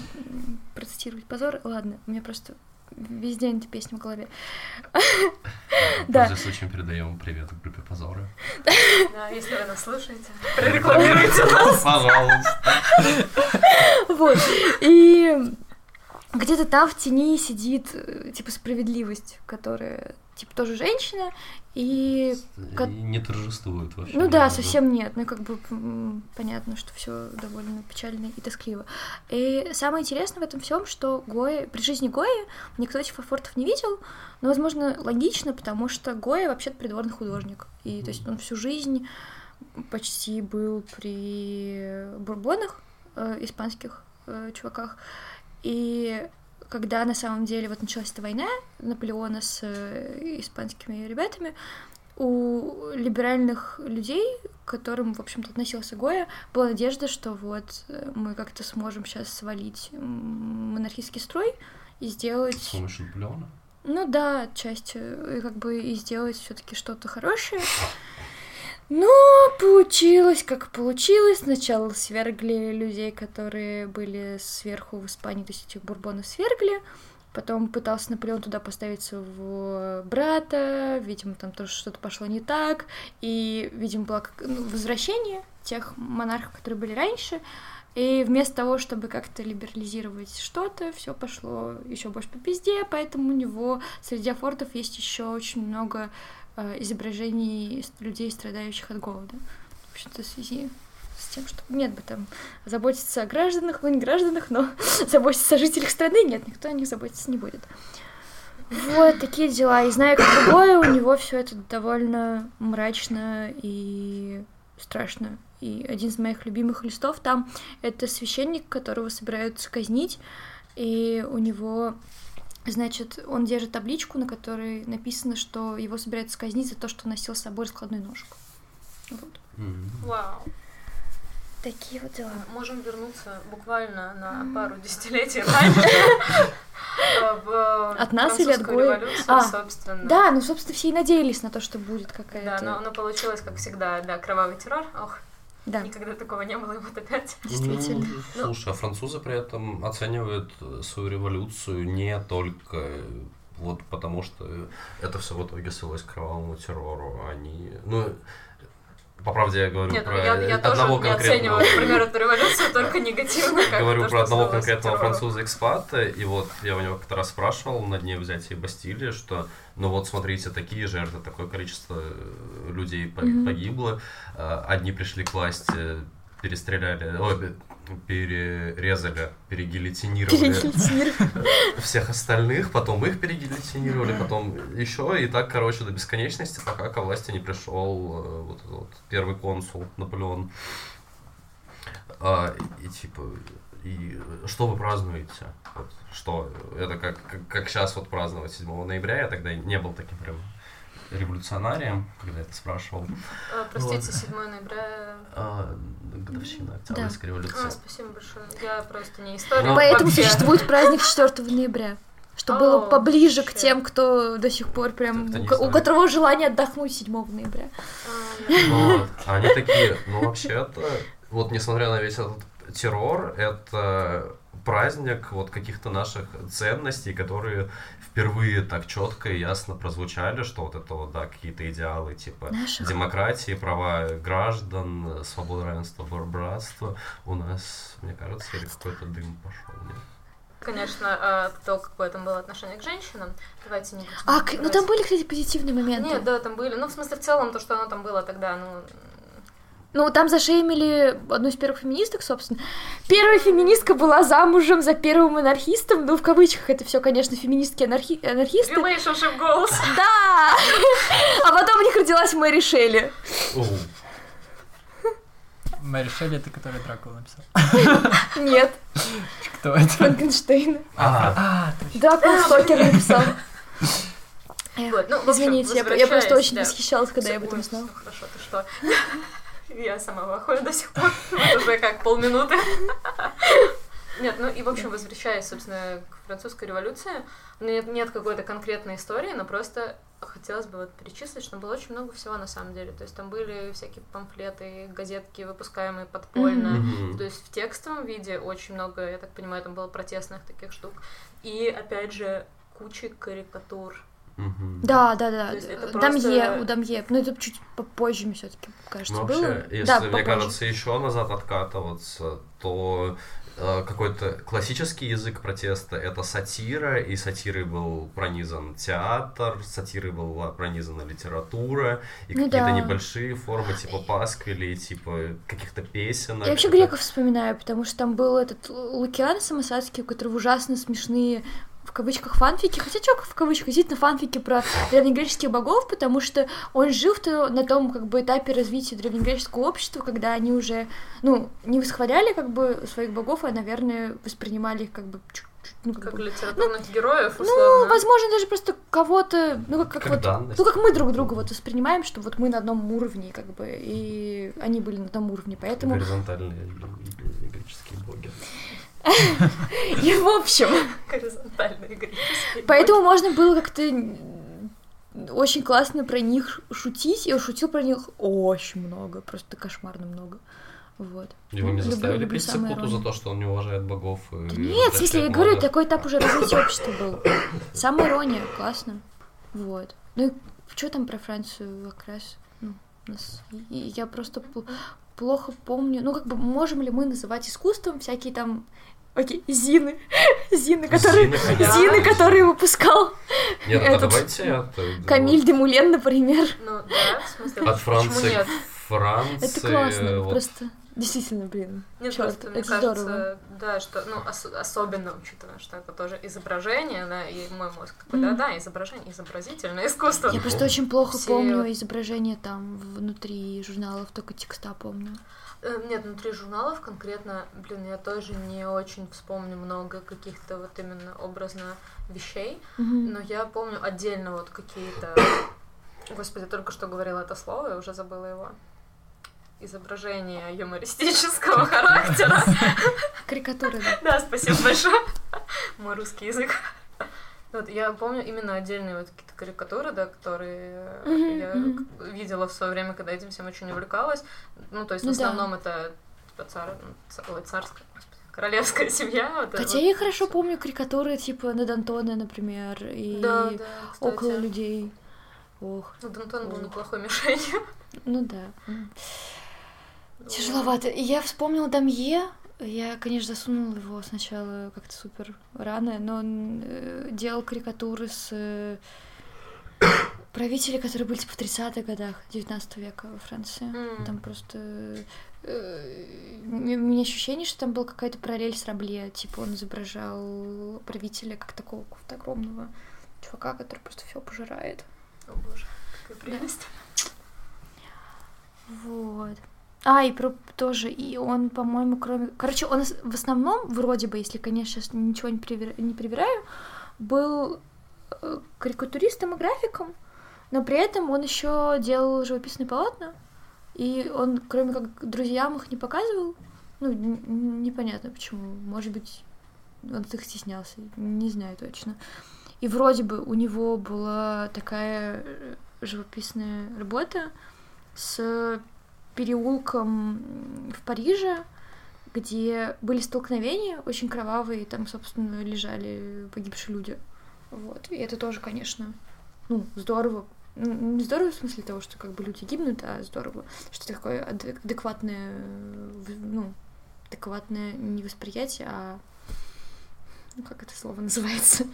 Speaker 3: м, процитировать позор. Ладно, у меня просто весь день эта песня в голове. Да.
Speaker 4: Пользуясь случаем, передаем привет группе Позора.
Speaker 2: Да, если вы нас слушаете, прорекламируйте нас.
Speaker 4: Пожалуйста.
Speaker 3: Вот. И где-то там в тени сидит, э, типа, справедливость, которая, типа, тоже женщина, и Ка-
Speaker 4: И не торжествует вообще.
Speaker 3: Ну да, совсем нет. Ну, как бы понятно, что все довольно печально и тоскливо. И самое интересное в этом всем, что Гоя, при жизни Гои никто этих фафортов не видел, но, возможно, логично, потому что Гоя вообще-то придворный художник. И то есть он всю жизнь почти был при бурбонах, э, испанских э, чуваках. И когда на самом деле вот началась эта война Наполеона с э, испанскими ребятами, у либеральных людей, к которым, в общем-то, относился Гоя, была надежда, что вот э, мы как-то сможем сейчас свалить монархический строй и
Speaker 4: С
Speaker 3: сделать...
Speaker 4: помощью Наполеона.
Speaker 3: Ну да, отчасти, и как бы и сделать все-таки что-то хорошее. Но получилось, как получилось. Сначала свергли людей, которые были сверху в Испании, то есть этих бурбонов свергли. Потом пытался Наполеон туда поставить своего брата, видимо, там тоже что-то пошло не так, и, видимо, было ну, возвращение тех монархов, которые были раньше, И вместо того, чтобы как-то либерализировать что-то, все пошло еще больше по пизде, поэтому у него среди афортов есть еще очень много изображений с- людей, страдающих от голода. В общем-то, в связи с тем, что нет бы там заботиться о гражданах, ну не гражданах, но заботиться о жителях страны, нет, никто о них заботиться не будет. Вот такие дела. И зная как другое, у него все это довольно мрачно и страшно. И один из моих любимых листов там это священник, которого собираются казнить, и у него, значит, он держит табличку, на которой написано, что его собираются казнить за то, что носил с собой раскладной ножик. Вот.
Speaker 4: Мгм.
Speaker 2: Вау.
Speaker 3: Такие вот дела.
Speaker 2: Можем вернуться буквально на пару десятилетий раньше. э, в
Speaker 3: От нас или от
Speaker 2: революцию,
Speaker 3: А,
Speaker 2: собственно.
Speaker 3: Да, ну, собственно, все и надеялись на то, что будет
Speaker 2: Да,
Speaker 3: какая-то...
Speaker 2: но, но получилось, как всегда, да, кровавый террор. Ох,
Speaker 3: Да,
Speaker 2: никогда такого не было, и вот опять.
Speaker 3: действительно.
Speaker 4: Ну, слушай, а французы при этом оценивают э, свою революцию не только э, вот потому, что это все в итоге свелось к кровавому террору. Они, ну, по правде я говорю
Speaker 2: Нет, ну
Speaker 4: про
Speaker 2: я, я тоже
Speaker 4: одного
Speaker 2: не
Speaker 4: конкретного...
Speaker 2: оцениваю, например, эту революцию, только негативно. как
Speaker 4: Говорю про одного конкретного
Speaker 2: террору.
Speaker 4: француза-экспата, и вот я у него как-то раз спрашивал на дне взятия Бастилии, что, ну вот смотрите, такие жертвы, такое количество э, людей погибло, э, одни пришли к власти, перестреляли, ой, перерезали, перегильотинировали всех остальных, потом их перегильотинировали, потом еще, и так, короче, до бесконечности, пока ко власти не пришел э, вот, этот вот первый консул Наполеон. А, и типа, и что вы празднуете? Вот, что? Это как, как, как сейчас вот праздновать 7 ноября, я тогда не был таким прям революционарием, когда это спрашивал.
Speaker 2: Э, Простите, 7 ноября.
Speaker 4: А, годовщина Октябрьской революции.
Speaker 2: А, спасибо большое. Я просто не историк.
Speaker 4: Ну,
Speaker 3: Поэтому
Speaker 2: вообще.
Speaker 3: существует праздник 4 ноября. Что было поближе к тем, кто до сих пор прям, у, которого желание отдохнуть 7 ноября.
Speaker 2: А, да.
Speaker 4: Вот. А Они такие, ну вообще-то, вот несмотря на весь этот террор, это праздник вот каких-то наших ценностей, которые впервые так четко и ясно прозвучали, что вот это вот, да, какие-то идеалы типа
Speaker 3: Наших.
Speaker 4: демократии, права граждан, свобода, равенство, бр- братство, у нас, мне кажется, или какой-то дым пошел. нет?
Speaker 2: Конечно, а, то, какое там было отношение к женщинам, давайте не будем
Speaker 3: А, ну там были, кстати, позитивные моменты.
Speaker 2: Нет, да, там были. Ну, в смысле, в целом, то, что оно там было тогда, ну...
Speaker 3: Ну, там зашеймили одну из первых феминисток, собственно. Первая феминистка была замужем за первым анархистом. Ну, в кавычках это все, конечно, феминистки анархи... анархисты.
Speaker 2: Relationship goals.
Speaker 3: Да! А потом у них родилась Мэри Шелли.
Speaker 5: Мэри Шелли, это который Дракула написал.
Speaker 3: Нет,
Speaker 5: Кто это?
Speaker 3: Франкенштейна.
Speaker 4: А,
Speaker 5: А.
Speaker 3: Да, Кол Стокер написал.
Speaker 2: Вот, ну,
Speaker 3: Извините, я, я просто очень
Speaker 2: да.
Speaker 3: восхищалась, когда я об этом узнала.
Speaker 2: хорошо, ты что? Я сама в ахуе до сих пор. Вот уже как полминуты. Нет, ну и в общем, возвращаясь, собственно, к французской революции, у меня нет, нет какой-то конкретной истории, но просто хотелось бы вот перечислить, что было очень много всего на самом деле. То есть там были всякие памфлеты, газетки, выпускаемые подпольно.
Speaker 4: мгм.
Speaker 2: То есть в текстовом виде очень много, я так понимаю, там было протестных таких штук. И опять же, куча карикатур.
Speaker 4: Мгм.
Speaker 3: Да, да, да.
Speaker 2: То есть это
Speaker 3: Дамье,
Speaker 2: просто-
Speaker 3: у Дамье. Но это чуть попозже мне все-таки кажется
Speaker 4: Ну,
Speaker 3: было.
Speaker 4: вообще, если,
Speaker 3: да,
Speaker 4: мне
Speaker 3: попозже.
Speaker 4: кажется, еще назад откатываться, то э, какой-то классический язык протеста это сатира, и сатирой был пронизан театр, сатирой была пронизана литература, и
Speaker 3: Ну
Speaker 4: какие-то
Speaker 3: да.
Speaker 4: небольшие формы типа пасквилей, типа каких-то песен.
Speaker 3: Я вообще греков вспоминаю, потому что там был этот Лукиан Самосадский, у которого ужасно смешные в кавычках фанфики, хотя чё в кавычках, действительно фанфики про древнегреческих богов, потому что он жил в то- на том как бы этапе развития древнегреческого общества, когда они уже, ну, не восхваляли как бы своих богов, а, наверное, воспринимали их как бы чуть-чуть, ну, как
Speaker 2: Как
Speaker 3: бы...
Speaker 2: литературных героев,
Speaker 3: Ну,
Speaker 2: условно.
Speaker 3: возможно, даже просто кого-то, ну, как, как
Speaker 4: Как
Speaker 3: вот,
Speaker 4: данность.
Speaker 3: ну, как мы друг друга вот воспринимаем, что вот мы на одном уровне, как бы, и они были на одном уровне, поэтому...
Speaker 4: Горизонтальные греческие боги.
Speaker 3: И в общем,
Speaker 2: Горизонтальные
Speaker 3: поэтому можно было как-то очень классно про них шутить, и он шутил про них очень много, просто кошмарно много. Вот.
Speaker 4: Его не
Speaker 3: Люблю-
Speaker 4: заставили
Speaker 3: люблю
Speaker 4: цикуту за то, что он не уважает богов. и
Speaker 3: Да нет, в смысле, я говорю, такой этап уже развития общества был. Самая ирония, классно. Вот. Ну и что там про Францию как раз? Ну, у нас- и- и я просто пл- плохо помню. Ну, как бы, можем ли мы называть искусством всякие там Окей, Зины. Зины, которые...
Speaker 4: Зины.
Speaker 3: Зины, которые выпускал
Speaker 4: Нет, а
Speaker 3: Этот-
Speaker 4: давайте это...
Speaker 3: Камиль Демулен, например.
Speaker 2: Ну, да, в смысле,
Speaker 4: От
Speaker 2: почему
Speaker 4: Франции
Speaker 2: нет?
Speaker 4: Франции.
Speaker 3: Это классно,
Speaker 4: вот.
Speaker 3: просто. Действительно, блин.
Speaker 2: Нет,
Speaker 3: Чёрт,
Speaker 2: просто мне
Speaker 3: это
Speaker 2: кажется,
Speaker 3: здорово.
Speaker 2: да, что, ну, ос- особенно учитывая, что это тоже изображение, да, и мой мозг такой,
Speaker 3: Мгм.
Speaker 2: да-да, изображение, изобразительное искусство.
Speaker 3: Я просто очень плохо
Speaker 2: Все-
Speaker 3: помню изображения там внутри журналов, только текста помню.
Speaker 2: Э, Нет, внутри журналов конкретно, блин, я тоже не очень вспомню много каких-то вот именно образно вещей,
Speaker 3: Мгм.
Speaker 2: но я помню отдельно вот какие-то... Господи, только что говорила это слово, я уже забыла его. Изображение юмористического характера.
Speaker 3: Карикатуры, да.
Speaker 2: Да, спасибо большое. Мой русский язык. Вот, я помню именно отдельные вот какие-то карикатуры, да, которые
Speaker 3: Мгм,
Speaker 2: я видела в свое время, когда этим всем очень увлекалась. Ну, то есть
Speaker 3: Ну
Speaker 2: в
Speaker 3: да.
Speaker 2: основном это типа цар, ну, ой, царская, королевская семья. вот это
Speaker 3: Хотя
Speaker 2: вот
Speaker 3: я хорошо
Speaker 2: всё.
Speaker 3: помню карикатуры типа над Антона, например, и
Speaker 2: Да, да, кстати.
Speaker 3: около людей. Ох,
Speaker 2: Ну, Дантон был
Speaker 3: Ох.
Speaker 2: неплохой мишенью.
Speaker 3: ну да. Тяжеловато. Я вспомнила Дамье. Я, конечно, засунула его сначала как-то супер рано, но он э, делал карикатуры с э, правителей, которые были типа в 30-х годах 19 века во Франции.
Speaker 2: М.
Speaker 3: Там просто... э, У меня ощущение, что там была какая-то параллель с Рабле. Типа он изображал правителя как такого какого-то огромного чувака, который просто все пожирает.
Speaker 2: О боже, какая прелесть.
Speaker 3: Вот. А, и про тоже, и он, по-моему, кроме... Короче, он в основном, вроде бы, если, конечно, сейчас ничего не, привер- не привираю, был э, карикатуристом и графиком, но при этом он еще делал живописные полотна, и он, кроме как друзьям, их не показывал. Ну, непонятно почему. Может быть, он их стеснялся, не знаю точно. И вроде бы у него была такая э, живописная работа с переулком в Париже, где были столкновения очень кровавые, и там, собственно, лежали погибшие люди. Вот. И это тоже, конечно, ну, здорово. Ну, Не здорово в смысле того, что как бы люди гибнут, а здорово, что такое ад- адекватное, ну, адекватное не восприятие, а ну, как это слово называется?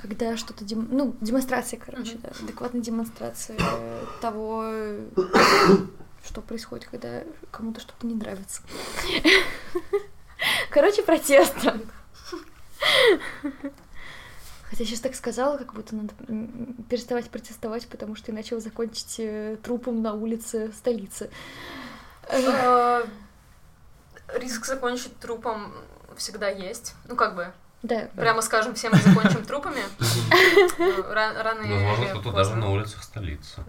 Speaker 3: Когда что-то, дем... ну, демонстрация, короче,
Speaker 2: Мгм.
Speaker 3: да, адекватная демонстрация э, того, э, что происходит, когда кому-то что-то не нравится. Короче, протест. Хотя сейчас так сказала, как будто надо переставать протестовать, потому что иначе вы закончите трупом на улице столицы. Э,
Speaker 2: Э, Риск закончить трупом всегда есть. Ну, как бы,
Speaker 3: Да,
Speaker 2: прямо скажем, все мы закончим трупами. Ну, ра- Рано или
Speaker 4: Возможно, кто-то даже на улицах столицы.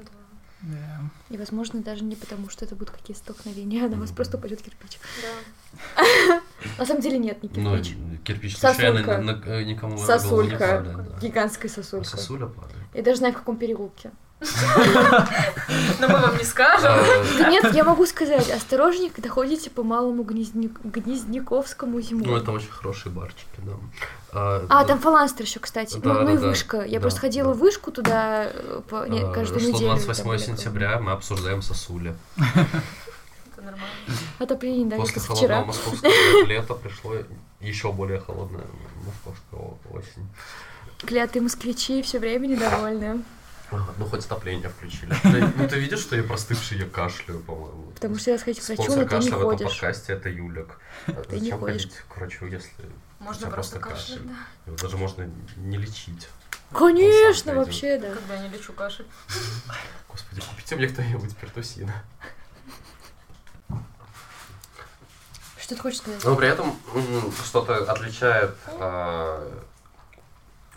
Speaker 2: Да.
Speaker 3: И возможно даже не потому, что это будут какие-то столкновения, а на вас просто упадет кирпич.
Speaker 2: Да.
Speaker 3: На самом деле нет, не
Speaker 4: Ну,
Speaker 3: кирпич.
Speaker 4: кирпич случайно на- никому не
Speaker 3: Сосулька. Гигантская
Speaker 4: А
Speaker 3: сосулька.
Speaker 4: Сосуля падает.
Speaker 3: Я даже знаю, в каком переулке.
Speaker 2: Но мы вам не скажем.
Speaker 4: А,
Speaker 3: нет, я могу сказать, осторожнее, когда ходите по малому Гнездник- Гнездниковскому зиму.
Speaker 4: Ну, это очень хорошие барчики, да. А,
Speaker 3: А, там фаланстер еще, кстати.
Speaker 4: Да,
Speaker 3: ну, ну и
Speaker 4: да,
Speaker 3: вышка. Я
Speaker 4: Да,
Speaker 3: просто ходила
Speaker 4: да.
Speaker 3: в вышку туда э, по, не,
Speaker 4: а,
Speaker 3: каждую
Speaker 4: шло
Speaker 3: неделю. и там
Speaker 4: 28
Speaker 3: были
Speaker 4: сентября, мы обсуждаем сосули.
Speaker 2: Это нормально.
Speaker 3: Отопление, да,
Speaker 4: После холодного московского лета пришло еще более холодная московская осень.
Speaker 3: Клятые москвичи все время недовольны.
Speaker 4: Ну, хоть отопление включили. Ну, ты видишь, что я простывший, я кашляю, по-моему.
Speaker 3: Потому что я сходить к врачу, но ты не
Speaker 4: кашля в этом
Speaker 3: ходишь.
Speaker 4: подкасте это Юлик.
Speaker 3: Ты не
Speaker 4: Зачем
Speaker 3: ходишь.
Speaker 4: ходить к врачу, если
Speaker 2: Можно просто
Speaker 4: кашель.
Speaker 2: да.
Speaker 4: его даже можно не лечить?
Speaker 3: Конечно, вообще, да.
Speaker 2: Когда я не лечу кашель.
Speaker 4: Господи, купите мне кто-нибудь пертусина.
Speaker 3: Что ты хочешь сказать?
Speaker 4: Но при этом что-то отличает а,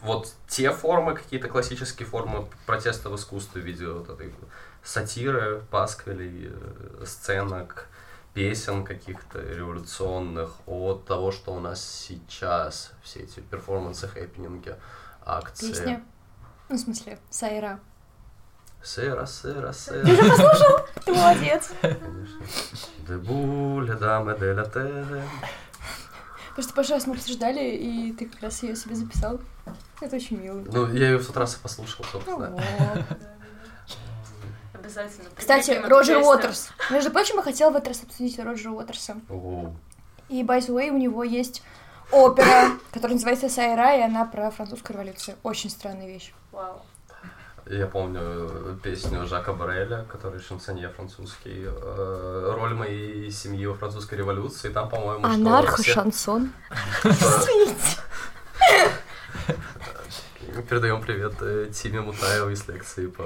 Speaker 4: вот те формы, какие-то классические формы протеста в искусстве в виде вот этой сатиры, пасквилей, э, сценок, песен каких-то революционных, от того, что у нас сейчас, все эти перформансы, хэппининги, акции.
Speaker 3: Песня. Ну, в смысле, Сайра.
Speaker 4: Сыра, сыра, сыра.
Speaker 3: Ты уже послушал? Ты молодец.
Speaker 4: Конечно. Дебу, ле даме де ла терре.
Speaker 3: Просто, пожалуйста, мы обсуждали, и ты как раз ее себе записал. Это очень мило.
Speaker 4: Ну, я ее в тот раз и послушал,
Speaker 3: Ну
Speaker 4: собственно.
Speaker 3: вот.
Speaker 2: Обязательно.
Speaker 3: Кстати, Роджер. Уотерс. Между прочим, я хотела в этот раз обсудить Роджера Уотерса. И, by the way, у него есть опера, которая называется «Сайра», и она про французскую революцию. Очень странная вещь.
Speaker 2: Вау.
Speaker 4: Я помню э, песню Жака Бореля, который шансонье французский, э, роль моей семьи во французской революции. Там, по-моему,
Speaker 3: Анархо-шансон.
Speaker 4: Передаем привет э, Тиме Мутаеву из лекции по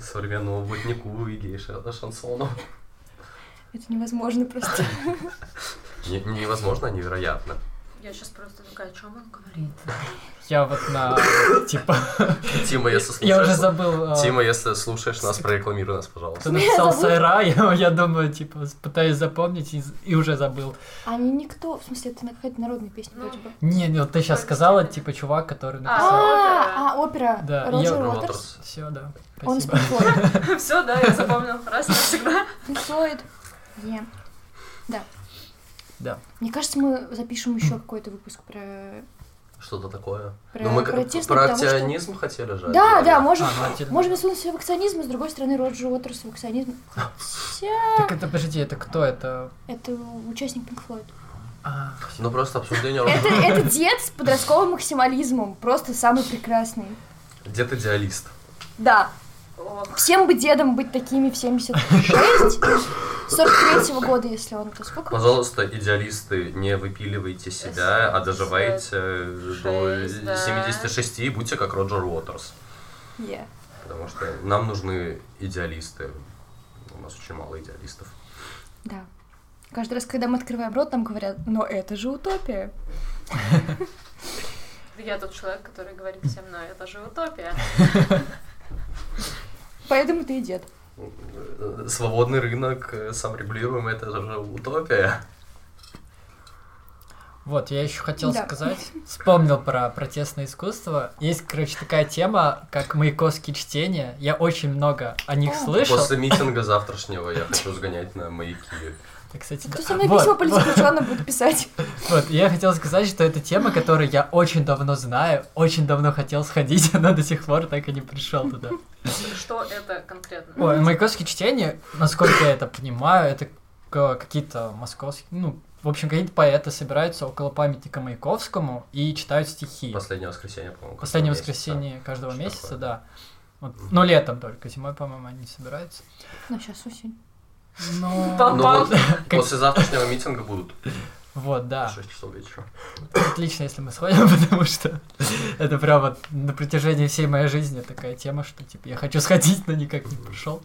Speaker 4: современному бутнику и гейше шансону.
Speaker 3: Это невозможно просто.
Speaker 4: Не- невозможно, а невероятно.
Speaker 2: Я сейчас просто такая, о чем он говорит?
Speaker 5: Я вот на, типа,
Speaker 4: Тима, если
Speaker 5: я уже
Speaker 4: слушаешь...
Speaker 5: забыл, а,
Speaker 4: Тима, если слушаешь нас, прорекламируй нас, пожалуйста.
Speaker 5: написал
Speaker 3: Я забыла.
Speaker 5: Сайра, я, думаю, типа, пытаюсь запомнить и, уже забыл.
Speaker 3: Они никто, в смысле, это какая-то народная песня
Speaker 2: Ну,
Speaker 3: вроде бы.
Speaker 5: Не, не, вот ты сейчас сказала, типа, чувак, который
Speaker 2: А,
Speaker 5: написал.
Speaker 3: А, а, опера.
Speaker 5: Да,
Speaker 3: Роджер
Speaker 5: я-
Speaker 3: Уотерс.
Speaker 5: Все, да.
Speaker 3: Он Floyd.
Speaker 2: Все, да, я запомнил. Раз навсегда.
Speaker 3: Floyd. Yeah. Да.
Speaker 5: Да.
Speaker 3: Мне кажется, мы запишем еще какой-то выпуск про...
Speaker 4: Что-то такое.
Speaker 3: Про
Speaker 4: ну, мы
Speaker 3: протесты,
Speaker 4: про
Speaker 3: потому что-
Speaker 4: акционизм хотели же.
Speaker 3: Да,
Speaker 4: отдельно.
Speaker 3: да, можем,
Speaker 5: А, ну,
Speaker 3: можем сунуться в акционизм, и с другой стороны Роджер Уотерс в акционизм. Хотя
Speaker 5: Так это, подожди, это кто это?
Speaker 3: это участник Pink Floyd.
Speaker 5: А,
Speaker 4: Ну, просто обсуждение
Speaker 3: Это, это дед с подростковым максимализмом, просто самый прекрасный.
Speaker 4: Дед идеалист.
Speaker 3: Да, всем бы дедом быть такими в 76, 43 года, если он, то сколько?
Speaker 4: Пожалуйста, идеалисты, не выпиливайте себя, а доживайте до
Speaker 2: Шесть, да.
Speaker 4: 76 и будьте как Роджер Уотерс.
Speaker 3: Yeah.
Speaker 4: Потому что нам нужны идеалисты. У нас очень мало идеалистов.
Speaker 3: Да. Каждый раз, когда мы открываем рот, нам говорят, но это же утопия.
Speaker 2: я тот человек, который говорит всем, но это же утопия.
Speaker 3: Поэтому ты и дед.
Speaker 4: Свободный рынок, э, саморегулируемый, это же утопия.
Speaker 5: Вот, я еще хотел
Speaker 3: Да.
Speaker 5: сказать, вспомнил про протестное искусство. Есть, короче, такая тема, как маяковские чтения. Я очень много о них
Speaker 3: О.
Speaker 5: слышал.
Speaker 4: После митинга завтрашнего я хочу сгонять на маяки.
Speaker 5: Это, кстати,
Speaker 3: Кто
Speaker 5: да.
Speaker 3: со мной
Speaker 5: Вот,
Speaker 3: письма
Speaker 5: вот,
Speaker 3: политзаключенным будет писать?
Speaker 5: Вот, я хотел сказать, что это тема, которую я очень давно знаю, очень давно хотел сходить, но до сих пор так и не пришел туда.
Speaker 2: Что это конкретно?
Speaker 5: Ой, маяковские чтения, насколько я это понимаю, это какие-то московские, ну, в общем, какие-то поэты собираются около памятника Маяковскому и читают стихи.
Speaker 4: Последнее воскресенье, по-моему.
Speaker 5: Последнее
Speaker 4: каждого месяца.
Speaker 5: воскресенье каждого
Speaker 4: Что
Speaker 5: месяца,
Speaker 4: такое?
Speaker 5: да. Вот, но летом только, зимой, по-моему, они собираются.
Speaker 3: Ну, сейчас осень.
Speaker 2: Пам-
Speaker 4: Ну вот, после завтрашнего митинга будут
Speaker 5: вот, да.
Speaker 4: 6 часов вечера.
Speaker 5: Отлично, если мы сходим, потому что это прям вот на протяжении всей моей жизни такая тема, что типа я хочу сходить, но никак не пришел.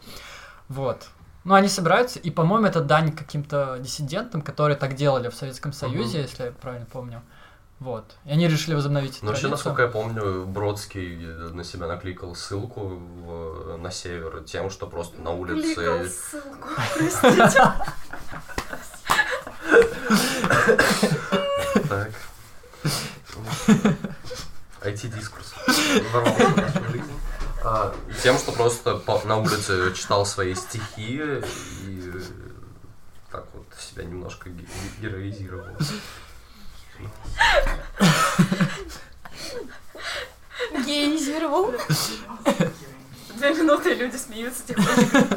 Speaker 5: Вот. Ну, они собираются, и, по-моему, это дань каким-то диссидентам, которые так делали в Советском Союзе, если я правильно помню. Вот. И они решили возобновить
Speaker 4: Ну, вообще, насколько я помню, Бродский на себя накликал ссылку в- на север тем, что просто на
Speaker 2: Кликал
Speaker 4: улице...
Speaker 2: ссылку, простите.
Speaker 4: Так. IT-дискурс. А, Тем, что просто на улице читал свои стихи и так вот себя немножко ге- героизировал.
Speaker 3: Гейзировал.
Speaker 2: Две минуты, люди смеются тихонько.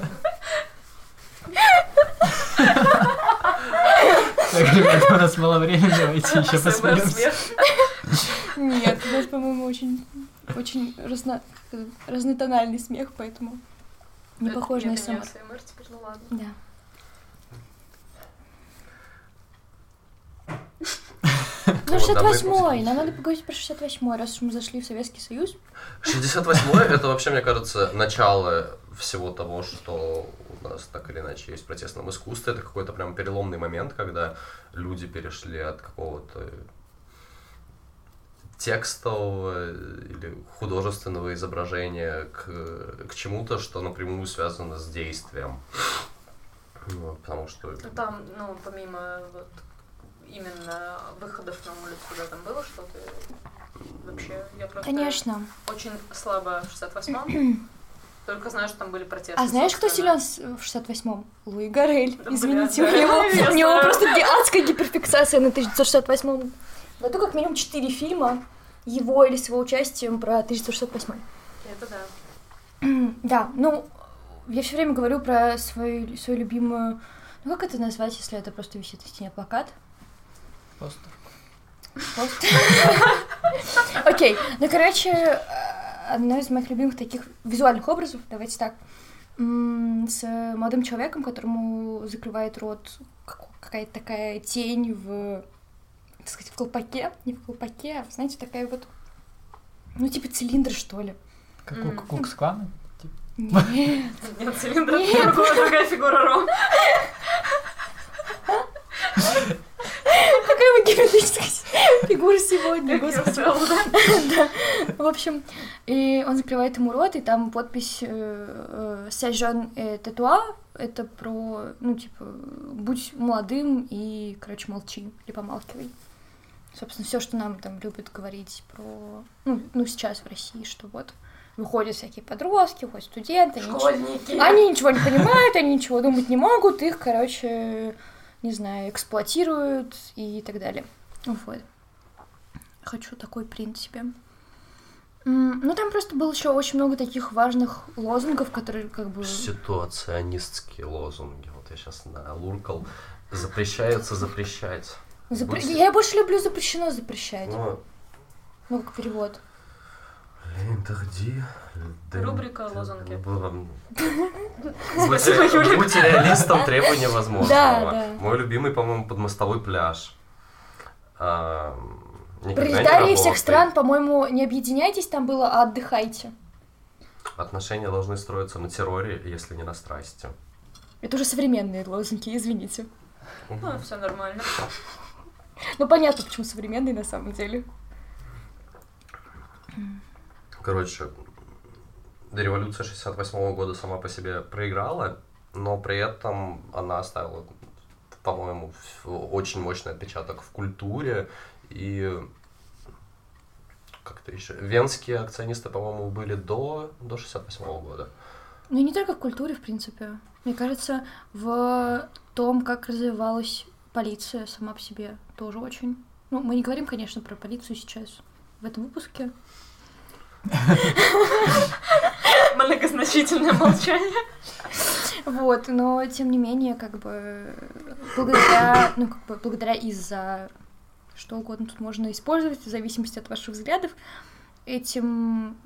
Speaker 5: Так, ребята, у нас мало времени, давайте еще посмеемся.
Speaker 3: Нет, у нас, по-моему, очень, очень разно- разнотональный смех, поэтому не похоже на СМР.
Speaker 2: Теперь, ну ладно.
Speaker 3: Да. Ну,
Speaker 4: Вот, да, мы
Speaker 3: 68-й. Нам надо поговорить про 68-й, раз уж мы зашли в Советский Союз.
Speaker 4: 68-й это вообще, мне кажется, начало всего того, что у нас так или иначе есть в протестном искусстве. Это какой-то прям переломный момент, когда люди перешли от какого-то текстового или художественного изображения к, к чему-то, что напрямую связано с действием. Вот, потому что...
Speaker 2: Ну там, ну, помимо вот именно выходов на улицу, да, там было что-то вообще? Я просто
Speaker 3: Конечно.
Speaker 2: очень слабо в 68-м. Только знаю, что там были протесты.
Speaker 3: А знаешь, кто силен в 68-м? Луи Гарель.
Speaker 2: Да,
Speaker 3: Извините,
Speaker 2: бля,
Speaker 3: у него,
Speaker 2: я
Speaker 3: у него просто адская гиперфиксация на 1968 году, как минимум 4 фильма его или с его участием про 1968.
Speaker 2: Это да.
Speaker 3: Да, ну, я все время говорю про свою, свою любимую... Ну, как это назвать, если это просто висит на стене плакат?
Speaker 5: Постер.
Speaker 3: Пост. Окей, ну, короче, одно из моих любимых таких визуальных образов, давайте так, с молодым человеком, которому закрывает рот как- какая-то такая тень в, так сказать, в колпаке, не в колпаке, а, знаете, такая вот, ну, типа цилиндр, что ли.
Speaker 5: Как у Кукс Клана?
Speaker 3: Нет.
Speaker 2: Нет, цилиндр, другая, другая фигура Ром.
Speaker 3: Какая вы геометрическая фигура сегодня, господи.
Speaker 2: да.
Speaker 3: В общем, и он закрывает ему рот, и там подпись «Сажен татуа» — это про, ну, типа, будь молодым и, короче, молчи или помалкивай. Собственно, все, что нам там любят говорить про, ну, ну, сейчас в России, что вот выходят всякие подростки, выходят студенты, они ничего-
Speaker 2: Школьники.
Speaker 3: они ничего не понимают, они ничего думать не могут, их, короче, не знаю, эксплуатируют и так далее. Вот. Хочу такой принт себе. Ну, там просто было еще очень много таких важных лозунгов, которые как бы...
Speaker 4: Ситуационистские лозунги. Вот я сейчас налуркал. Запрещается запрещать.
Speaker 3: запре-
Speaker 4: будь-
Speaker 3: Я больше люблю запрещено запрещать.
Speaker 4: Ну,
Speaker 3: Ну, как перевод.
Speaker 4: Интерди.
Speaker 2: Рубрика «Лозунги». Спасибо, Юлик.
Speaker 4: будь реалистом.
Speaker 3: Да, да.
Speaker 4: Мой любимый, по-моему, подмостовой пляж. А,
Speaker 3: Пролетарии всех стран, по-моему, не объединяйтесь, там было, а отдыхайте.
Speaker 4: Отношения должны строиться на терроре, если не на страсти.
Speaker 3: Это уже современные лозунги, извините.
Speaker 2: Ну, все нормально.
Speaker 3: Ну, понятно, почему современные на самом деле.
Speaker 4: Короче, революция 68 года сама по себе проиграла, но при этом она оставила, по-моему, очень мощный отпечаток в культуре и как-то еще. Венские акционисты, по-моему, были до, до 68 года.
Speaker 3: Ну и не только в культуре, в принципе. Мне кажется, в том, как развивалась полиция сама по себе, тоже очень. Ну, мы не говорим, конечно, про полицию сейчас в этом выпуске.
Speaker 2: Многозначительное молчание.
Speaker 3: Вот, но тем не менее, как бы благодаря, ну, как бы благодаря из-за что угодно тут можно использовать, в зависимости от ваших взглядов, этим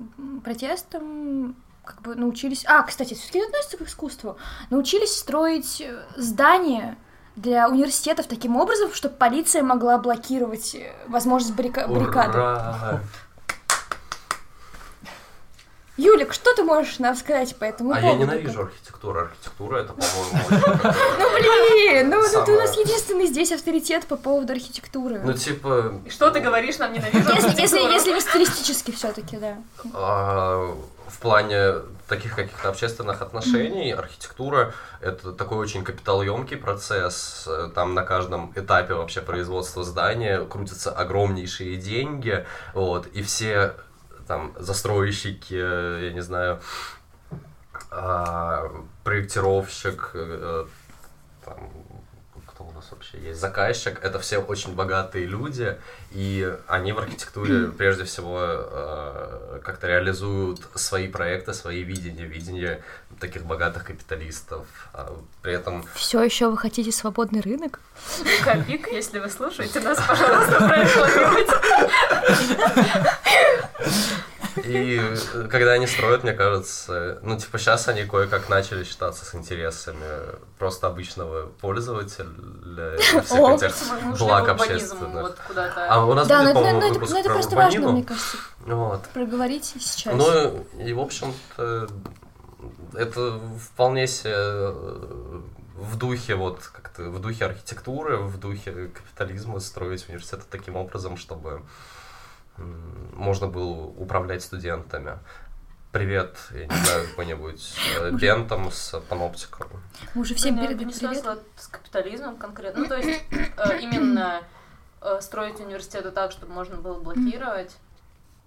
Speaker 3: протестом как бы научились... А, кстати, все-таки относится к искусству. Научились строить э, здания для университетов таким образом, чтобы полиция могла блокировать э, возможность баррика- баррикады. Юлик, что ты можешь нам сказать по этому
Speaker 4: А я
Speaker 3: поводу?
Speaker 4: ненавижу архитектуру. Архитектура это, по-моему,
Speaker 3: Ну блин, ну, ну ты у нас единственный здесь авторитет по поводу архитектуры.
Speaker 4: Ну, типа,
Speaker 2: что ты говоришь нам ненавижу
Speaker 3: Если, если,
Speaker 2: архитектуру?
Speaker 3: если не стилистически все-таки, да.
Speaker 4: А, в плане таких каких-то общественных отношений архитектура это такой очень капиталоемкий процесс. Там на каждом этапе вообще производства здания крутятся огромнейшие деньги, вот, и все там застройщики, э, я не знаю, а, проектировщик, э, там, кто вообще есть, заказчик, это все очень богатые люди, и они в архитектуре прежде всего э, как-то реализуют свои проекты, свои видения, видения таких богатых капиталистов. А при этом
Speaker 3: Все еще вы хотите свободный рынок?
Speaker 2: Копик, если вы слушаете нас, пожалуйста, прорекламируйте.
Speaker 4: И э, когда они строят, мне кажется, ну, типа, сейчас они кое-как начали считаться с интересами просто обычного пользователя и всех
Speaker 3: О,
Speaker 4: этих благ общественных. А у нас
Speaker 3: Да,
Speaker 4: будет, по-моему, выпуск
Speaker 3: но это
Speaker 4: про
Speaker 3: просто важно, мне кажется,
Speaker 4: Вот.
Speaker 3: проговорить сейчас.
Speaker 4: Ну, и, в общем-то, это вполне себе э, в духе вот как-то в духе архитектуры, в духе капитализма строить университеты таким образом, чтобы можно было управлять студентами. Привет, я не знаю, какой-нибудь э, Бентом с паноптиком.
Speaker 3: Мы уже всем передали
Speaker 2: не
Speaker 3: привет.
Speaker 2: это с капитализмом конкретно. Ну, то есть, э, именно э, строить университеты так, чтобы можно было блокировать,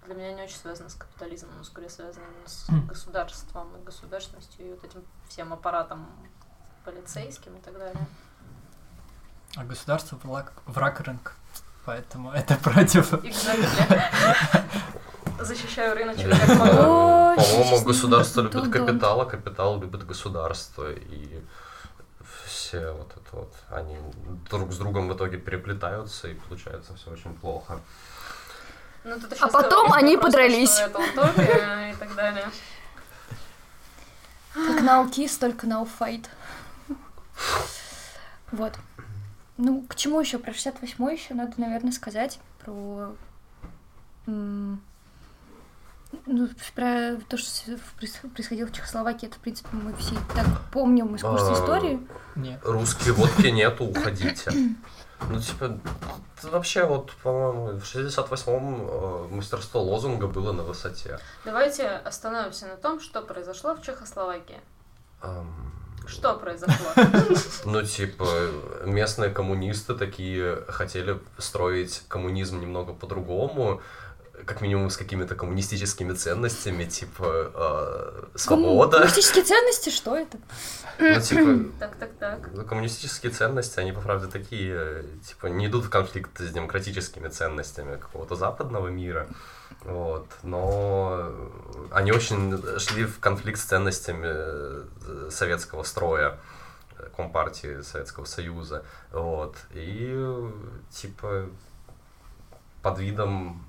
Speaker 2: для меня не очень связано с капитализмом, но скорее связано с
Speaker 5: Мгм.
Speaker 2: государством и государственностью, и вот этим всем аппаратом полицейским и так далее.
Speaker 5: А государство враг, враг рынка. Поэтому это против...
Speaker 2: Защищаю рыночек как могу.
Speaker 4: По-моему, государство любит капитал, а капитал любит государство. И все вот это вот, они друг с другом в итоге переплетаются, и получается все очень плохо.
Speaker 2: Ну, тут
Speaker 3: А потом они подрались.
Speaker 2: Это утопия и так далее.
Speaker 3: Как now kiss, только now fight. Вот. Ну, к чему еще? Про 68 еще надо, наверное, сказать. Про... Ну, про то, что происходило в Чехословакии, это, в принципе, мы все так помним из курса
Speaker 4: А,
Speaker 3: истории.
Speaker 5: Нет.
Speaker 4: Русские водки нету, уходите. Ну, типа, вообще вот, по-моему, в 68-м э, мастерство лозунга было на высоте.
Speaker 2: Давайте остановимся на том, что произошло в Чехословакии.
Speaker 4: Ам,
Speaker 2: Что произошло?
Speaker 4: Ну, типа, местные коммунисты такие хотели строить коммунизм немного по-другому, как минимум с какими-то коммунистическими ценностями, типа э, свобода.
Speaker 3: Коммунистические ценности, что это?
Speaker 4: Ну, типа,
Speaker 2: Так, так, так.
Speaker 4: коммунистические ценности, они, по правде, такие, типа, не идут в конфликт с демократическими ценностями какого-то западного мира, вот, но они очень шли в конфликт с ценностями э, советского строя, э, Компартии Советского Союза, вот, и, э, типа, под видом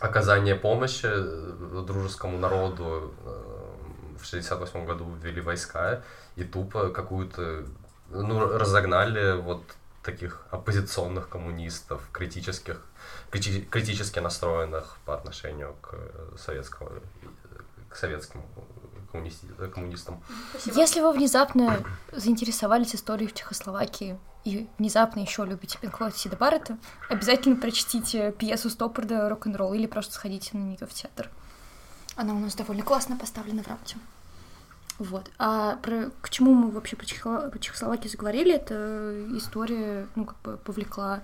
Speaker 4: оказания помощи э, дружескому народу э, в 68 году ввели войска и тупо какую-то, ну, разогнали вот таких оппозиционных коммунистов, критических, крити- критически настроенных по отношению к э, советскому, к советским коммунисти- коммунистам.
Speaker 2: Спасибо.
Speaker 3: Если вы внезапно заинтересовались историей в Чехословакии и внезапно еще любите Пинк Флойд Сида Баррета, обязательно прочтите пьесу Стоппарда «Рок-н-ролл» или просто сходите на нее в театр. Она у нас довольно классно поставлена в рамке. Вот. А про, к чему мы вообще про, Чехо- про Чехословакию заговорили, это история, ну, как бы повлекла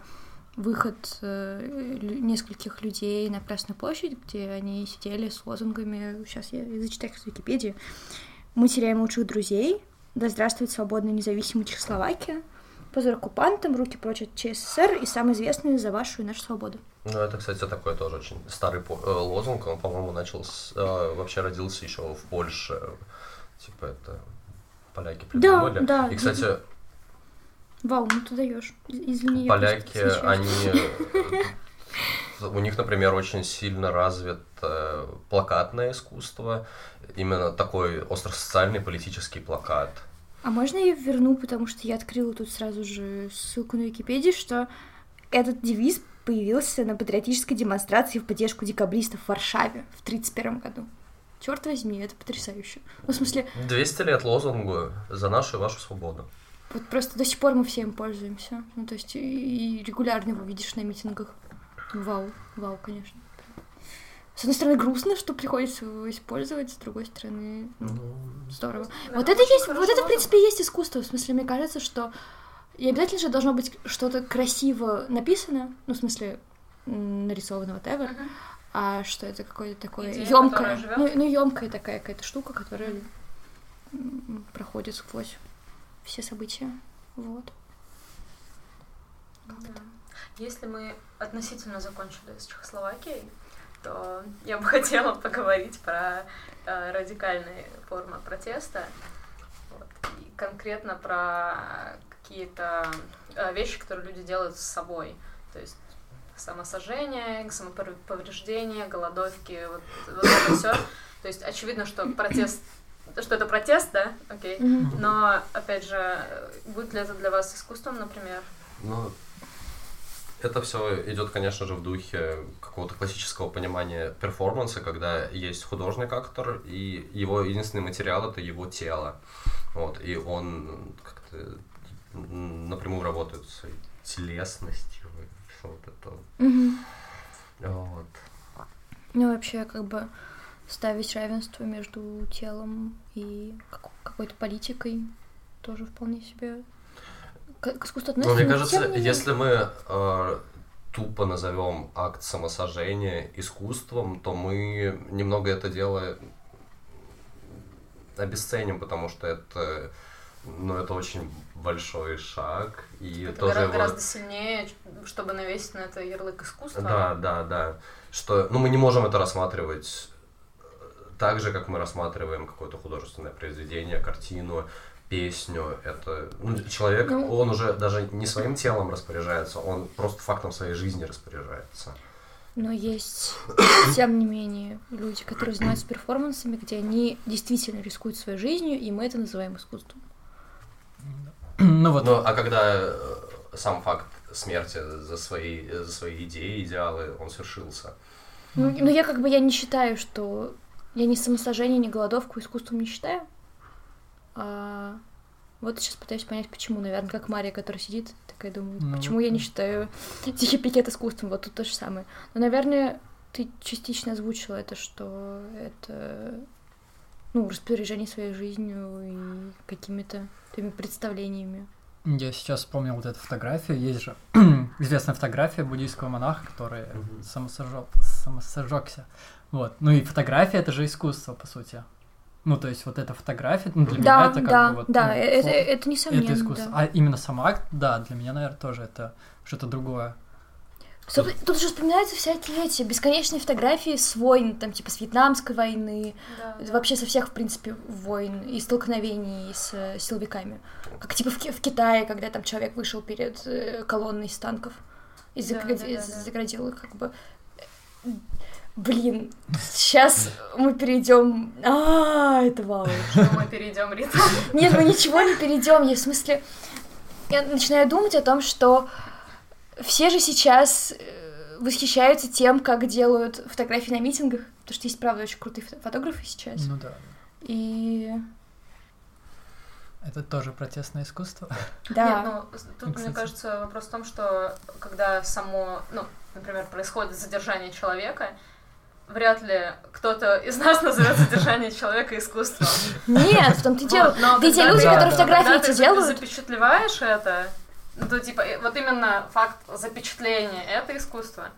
Speaker 3: выход э, нескольких людей на Красную площадь, где они сидели с лозунгами, сейчас я зачитаю их с Википедии, «Мы теряем лучших друзей», «Да здравствует свободная независимая Чехословакия», «Позор оккупантам», «Руки прочь от ЧССР» и самый известный «За вашу и нашу свободу».
Speaker 4: Ну, это, кстати, такой тоже очень старый э, лозунг. Он, по-моему, начал с- э, вообще родился еще в Польше. Типа это поляки
Speaker 3: Да,
Speaker 4: придумали.
Speaker 3: да.
Speaker 4: И, кстати,
Speaker 3: Вау, ну ты даешь. Извини, я
Speaker 4: поляки, они... э, У них, например, очень сильно развит э, плакатное искусство. Именно такой остросоциальный политический плакат.
Speaker 3: А можно я верну, потому что я открыла тут сразу же ссылку на Википедию, что этот девиз появился на патриотической демонстрации в поддержку декабристов в Варшаве в 1931 году. Черт возьми, это потрясающе. Ну, в смысле,
Speaker 4: 200 лет лозунгу за нашу и вашу свободу.
Speaker 3: Вот просто до сих пор мы все им пользуемся. Ну, то есть и и регулярно его видишь на митингах. Вау, вау, конечно. С одной стороны, грустно, что приходится его использовать, с другой стороны, ну,
Speaker 4: Ну,
Speaker 3: здорово.
Speaker 2: Да,
Speaker 3: Вот это
Speaker 2: очень
Speaker 3: есть, вот это, в принципе, и есть искусство. В смысле, мне кажется, что и обязательно же должно быть что-то красиво написано, ну, в смысле, нарисовано, whatever,
Speaker 2: Мгм.
Speaker 3: а что это какое-то такое
Speaker 2: Идея, живёт.
Speaker 3: ну, ну емкая такая какая-то штука, которая проходит сквозь все события. Вот.
Speaker 2: Да. Если мы относительно закончили с Чехословакией, то я бы хотела поговорить про э, радикальные формы протеста. Вот. И конкретно про какие-то э, вещи, которые люди делают с собой. То есть самосожжение, самоповреждение, голодовки, вот, вот это все. То есть очевидно, что протест, что это протест, да, окей. Но, опять же, будет ли это для вас искусством, например?
Speaker 4: Ну, это все идет, конечно же, в духе какого-то классического понимания перформанса, когда есть художник-актор, и его единственный материал это его тело. Вот, и он как-то напрямую работает с телесностью, и всё вот это.
Speaker 3: Мгм.
Speaker 4: Вот.
Speaker 3: Ну, вообще, как бы ставить равенство между телом и как- какой-то политикой тоже вполне себе к, искусству
Speaker 4: Но
Speaker 3: относится.
Speaker 4: мне кажется, если мы э, тупо назовем акт самосожжения искусством, то мы немного это дело обесценим, потому что это ну, это очень большой шаг, и
Speaker 2: Это
Speaker 4: тоже
Speaker 2: гора-
Speaker 4: его-
Speaker 2: гораздо сильнее, чтобы навесить на это ярлык искусства.
Speaker 4: Да, да, да. Что, ну, мы не можем это рассматривать так же, как мы рассматриваем какое-то художественное произведение, картину, песню. Это ну, человек,
Speaker 3: Ну.
Speaker 4: он уже даже не своим телом распоряжается, он просто фактом своей жизни распоряжается.
Speaker 3: Но есть, тем не менее, люди, которые занимаются перформансами, где они действительно рискуют своей жизнью, и мы это называем искусством.
Speaker 5: Ну вот,
Speaker 4: Ну, а когда э, сам факт смерти за свои, за свои идеи, идеалы, он свершился.
Speaker 3: Ну, ну, я как бы я не считаю, что я ни самосожжение, ни голодовку искусством не считаю. А вот сейчас пытаюсь понять, почему. Наверное, как Мария, которая сидит, такая думает,
Speaker 5: Ну,
Speaker 3: почему
Speaker 5: вот
Speaker 3: я не считаю тихий пикет искусством. Вот тут то же самое. Но, наверное, ты частично озвучила это, что это ну, распоряжение своей жизнью и какими-то твоими представлениями.
Speaker 5: я сейчас вспомнил вот эту фотографию. Есть же известная фотография буддийского монаха, который самосожжёг- самосожжёгся. Вот. Ну и фотография это же искусство, по сути. Ну, то есть вот эта фотография, ну, для
Speaker 3: да,
Speaker 5: меня это как
Speaker 3: да,
Speaker 5: бы вот...
Speaker 3: да,
Speaker 5: ну,
Speaker 3: э- это,
Speaker 5: фо-
Speaker 3: это несомненно.
Speaker 5: это искусство.
Speaker 3: да.
Speaker 5: А именно сам акт, да, для меня, наверное, тоже это что-то другое.
Speaker 3: Тут, тут же вспоминаются всякие эти бесконечные фотографии с войн, там, типа, с Вьетнамской войны,
Speaker 2: Да, да.
Speaker 3: вообще со всех, в принципе, войн и столкновений с э, силовиками. Как, типа, в, в Китае, когда там человек вышел перед э, колонной из танков и
Speaker 2: Да,
Speaker 3: загради-
Speaker 2: да, да, да.
Speaker 3: заградил их, как бы... Блин, сейчас мы перейдем. А, это вау.
Speaker 2: Что мы перейдем, Рита.
Speaker 3: Нет, мы ничего не перейдем. Я в смысле, я начинаю думать о том, что все же сейчас э, восхищаются тем, как делают фотографии на митингах, потому что есть, правда, очень крутые фото- фотографы сейчас.
Speaker 5: Ну да.
Speaker 3: И
Speaker 5: Это тоже протестное искусство.
Speaker 3: да,
Speaker 2: Нет, ну, тут,
Speaker 5: Кстати.
Speaker 2: мне кажется, вопрос в том, что когда само, ну, например, происходит задержание человека, вряд ли кто-то из нас назовет задержание человека искусством.
Speaker 3: нет, в том-то и дело. И те люди,
Speaker 2: ты-
Speaker 3: которые фотографии эти
Speaker 2: ты
Speaker 3: делают,
Speaker 2: запечатлеваешь это, ну, то типа, вот именно факт запечатления — это искусство.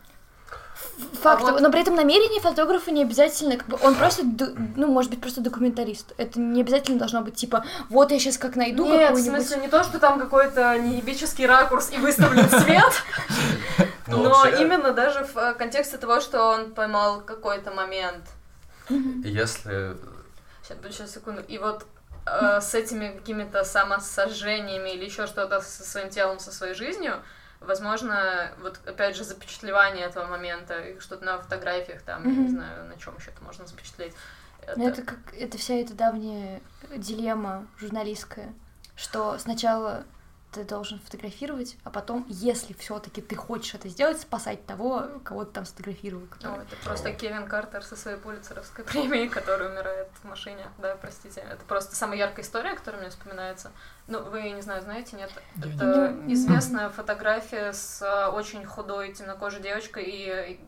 Speaker 3: Факт,
Speaker 2: а вот-
Speaker 3: но при этом намерение фотографа не обязательно, как бы, он просто, ну, может быть, просто документалист. Это не обязательно должно быть, типа, вот я сейчас как найду
Speaker 2: Нет, в смысле не то, что там какой-то неебический ракурс и выставлен свет,
Speaker 4: Ну,
Speaker 2: но именно даже в э, контексте того, что он поймал какой-то момент.
Speaker 4: Если
Speaker 2: Сейчас, сейчас, секунду. И вот э, с этими какими-то самосожжениями или еще что-то со своим телом, со своей жизнью, возможно, вот опять же запечатлевание этого момента, что-то на фотографиях там, я не знаю, на чем еще это можно запечатлеть.
Speaker 3: Ну, это как это вся эта давняя дилемма журналистская, что сначала ты должен фотографировать, а потом, если все-таки ты хочешь это сделать, спасать того, кого ты там сфотографировал.
Speaker 2: Ну,
Speaker 3: который-
Speaker 2: это просто Кевин Картер со своей пулицеровской премией, который умирает в машине. Да, простите. Это просто самая яркая история, которая мне вспоминается. Ну, вы, не знаю, знаете, нет? Это известная фотография с э, очень худой темнокожей девочкой и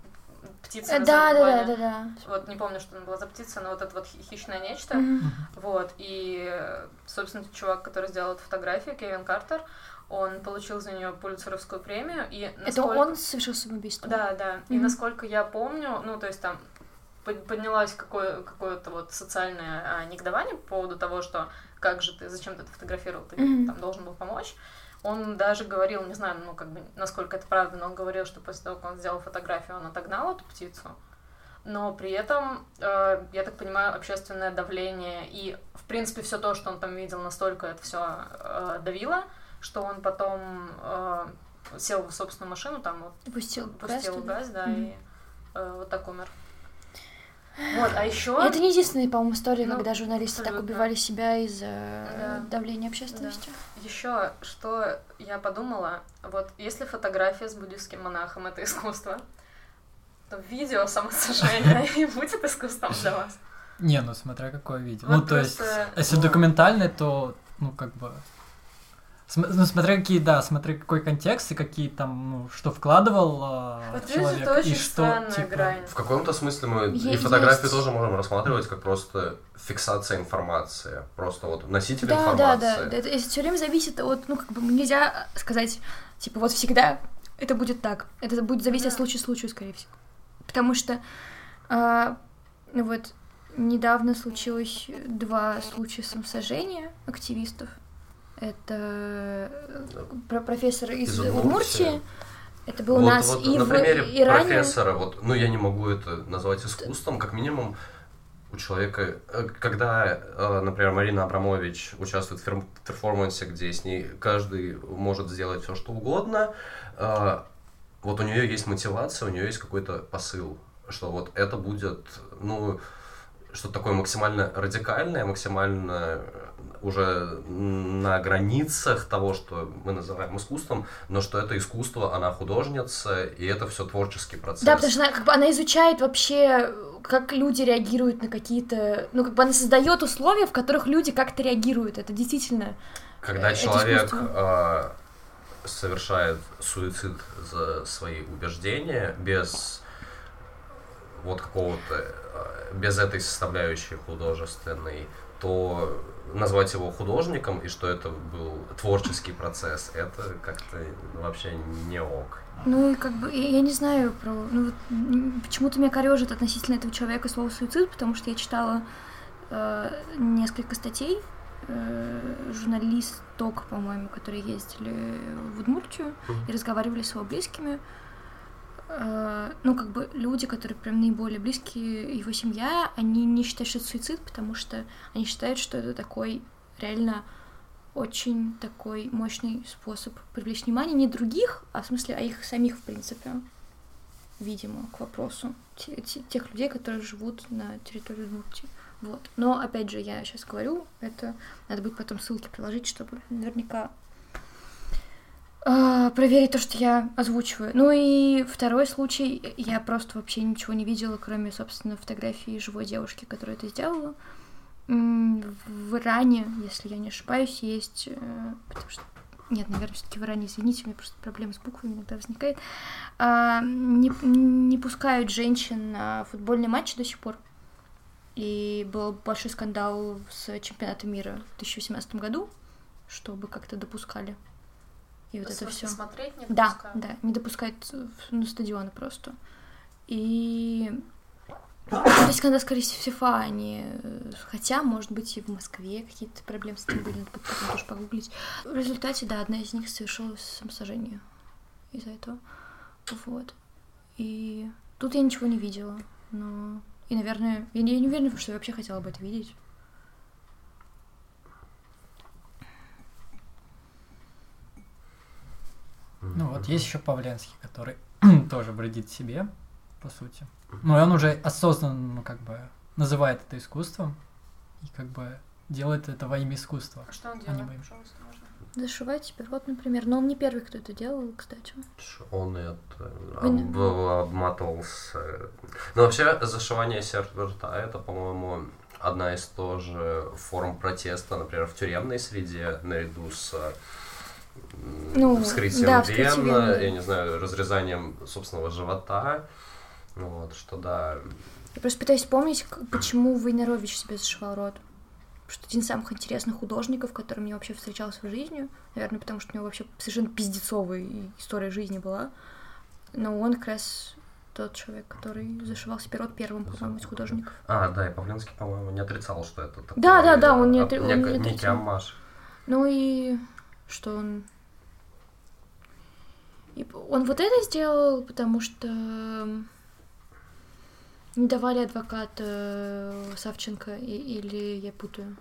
Speaker 2: и птицей
Speaker 3: Э,
Speaker 2: на
Speaker 3: Да, да, да, да, да.
Speaker 2: Вот не помню, что она была за птица, но вот это вот хи- хищное нечто.
Speaker 3: Мгм.
Speaker 2: Вот, и, э, собственно, чувак, который сделал эту фотографию, Кевин Картер, он получил за нее пулицеровскую премию, и
Speaker 3: Это
Speaker 2: насколько-
Speaker 3: он совершил самоубийство?
Speaker 2: Да, да, и
Speaker 3: Мгм.
Speaker 2: насколько я помню, ну, то есть там под- поднялось какое- какое-то вот социальное а, негодование по поводу того, что как же ты, зачем ты это фотографировал, ты
Speaker 3: Мгм.
Speaker 2: там должен был помочь. Он даже говорил, не знаю, ну, как бы, насколько это правда, но он говорил, что после того, как он сделал фотографию, он отогнал эту птицу. Но при этом, э, я так понимаю, общественное давление и, в принципе, все то, что он там видел, настолько это все давило, что он потом э, сел в собственную машину, там вот
Speaker 3: Пустил газ
Speaker 2: пустил
Speaker 3: туда?
Speaker 2: газ, да,
Speaker 3: Мгм.
Speaker 2: и э, вот так умер. Вот, а еще...
Speaker 3: Это не единственная, по-моему, история,
Speaker 2: Ну,
Speaker 3: когда журналисты так
Speaker 2: абсолютно.
Speaker 3: убивали себя из-за
Speaker 2: Да.
Speaker 3: давления общественности.
Speaker 2: Еще что я подумала, вот если фотография с буддийским монахом это искусство, то видео самосожжения и будет искусством для вас.
Speaker 5: Не, ну смотря какое видео.
Speaker 2: Вот
Speaker 5: ну, то есть, если
Speaker 4: Ну.
Speaker 5: документальный, то, ну, как бы... см- Ну, смотря какие, да, смотря какой контекст и какие там, ну, что вкладывал а,
Speaker 2: Вот
Speaker 5: человек,
Speaker 2: это очень
Speaker 5: и что, типа...
Speaker 2: грань.
Speaker 4: в каком-то смысле мы и
Speaker 3: Есть.
Speaker 4: фотографию тоже можем рассматривать как просто фиксация информации, просто вот носитель
Speaker 3: Да, да,
Speaker 4: информации.
Speaker 3: да, да. Это все время зависит от, ну, как бы нельзя сказать, типа, вот всегда это будет так. Это будет зависеть от
Speaker 2: Да.
Speaker 3: случая к случаю, скорее всего. Потому что, а, ну вот, недавно случилось два случая самосожжения активистов. Это э, про- профессор из,
Speaker 4: Из
Speaker 3: Удмуртии.
Speaker 4: Удмуртии.
Speaker 3: Это был у
Speaker 4: вот,
Speaker 3: нас
Speaker 4: вот
Speaker 3: и
Speaker 4: на
Speaker 3: в
Speaker 4: примере
Speaker 3: Иране.
Speaker 4: профессора, вот, ну я не могу это назвать искусством, как минимум у человека, э, когда, э, например, Марина Абрамович участвует в перформансе, где с ней каждый может сделать все что угодно, вот у нее есть мотивация, у нее есть какой-то посыл, что вот это будет, ну, что-то такое максимально радикальное, максимально уже на границах того, что мы называем искусством, но что это искусство, она художница, и это все творческий процесс.
Speaker 3: Да, потому что она, как бы, она изучает вообще, как люди реагируют на какие-то... Ну, как бы она создает условия, в которых люди как-то реагируют. Это действительно...
Speaker 4: Когда
Speaker 3: это
Speaker 4: человек
Speaker 3: искусство.
Speaker 4: а, совершает суицид за свои убеждения без вот какого-то, а, без этой составляющей художественной, то назвать его художником и что это был творческий процесс, это как-то вообще не ок.
Speaker 3: Ну, и как бы, я, я не знаю про... Ну, вот, почему-то меня корежит относительно этого человека слово суицид, потому что я читала э, несколько статей э, журналисток, по-моему, которые ездили в Удмуртию и разговаривали с его близкими. Э, ну, как бы люди, которые прям наиболее близкие, его семья, они не считают, что это суицид, потому что они считают, что это такой реально очень такой мощный способ привлечь внимание не других, а в смысле, а их самих, в принципе, видимо, к вопросу те- те- тех людей, которые живут на территории Удмуртии. Вот. Но, опять же, я сейчас говорю, это надо будет потом ссылки приложить, чтобы наверняка а, проверить то, что я озвучиваю. Ну и второй случай, я просто вообще ничего не видела, кроме, собственно, фотографии живой девушки, которая это сделала. В Иране, если я не ошибаюсь, есть... э, Потому что... Нет, наверное, все-таки в Иране, извините, у меня просто проблемы с буквами иногда возникает. А, не, не пускают женщин на футбольные матчи до сих пор. И был большой скандал с чемпионатом мира в 2018 году, чтобы как-то допускали. И вот это все.
Speaker 2: смотреть не
Speaker 3: Да,
Speaker 2: допускают?
Speaker 3: да, не допускают в- на стадионы просто. И то есть, когда, скорее всего, ФИФА, они... э, Хотя, может быть, и в Москве какие-то проблемы с этим были, надо потом тоже погуглить. В результате, да, одна из них совершила самосожжение из-за этого. Вот. И тут я ничего не видела. Но... И, наверное, я не, я не уверена, что я вообще хотела бы это видеть.
Speaker 5: Ну вот есть еще Павленский, который тоже вредит себе, по сути. И он уже осознанно, ну, как бы, называет это искусством и как бы делает это во имя искусства.
Speaker 2: А что он
Speaker 5: А не
Speaker 2: делает, можно?
Speaker 3: Зашивать себе рот, например. Но он не первый, кто это делал, кстати.
Speaker 4: Он это
Speaker 3: не-
Speaker 4: об- обматывался. Ну, вообще, зашивание сердца рта, это, по-моему, одна из тоже форм протеста, например, в тюремной среде, наряду с
Speaker 3: Ну,
Speaker 4: вскрытием
Speaker 3: да,
Speaker 4: вен,
Speaker 3: вен.
Speaker 4: я не знаю, разрезанием собственного живота. Ну Вот, что да.
Speaker 3: Я просто пытаюсь вспомнить, почему Войнарович себе зашивал рот. Потому что один из самых интересных художников, который мне вообще встречался в жизни. Наверное, потому что у него вообще совершенно пиздецовая история жизни была. Но он как раз тот человек, который зашивал себе рот первым, по-моему, из художников.
Speaker 4: А, да, и Павленский, по-моему, не отрицал, что это такой,
Speaker 3: Да, да, да, он не
Speaker 4: а,
Speaker 3: отри- он не
Speaker 4: некий
Speaker 3: отрицал.
Speaker 4: аммаж.
Speaker 3: Ну и что он... И он вот это сделал, потому что не давали адвоката Савченко и- или я путаю.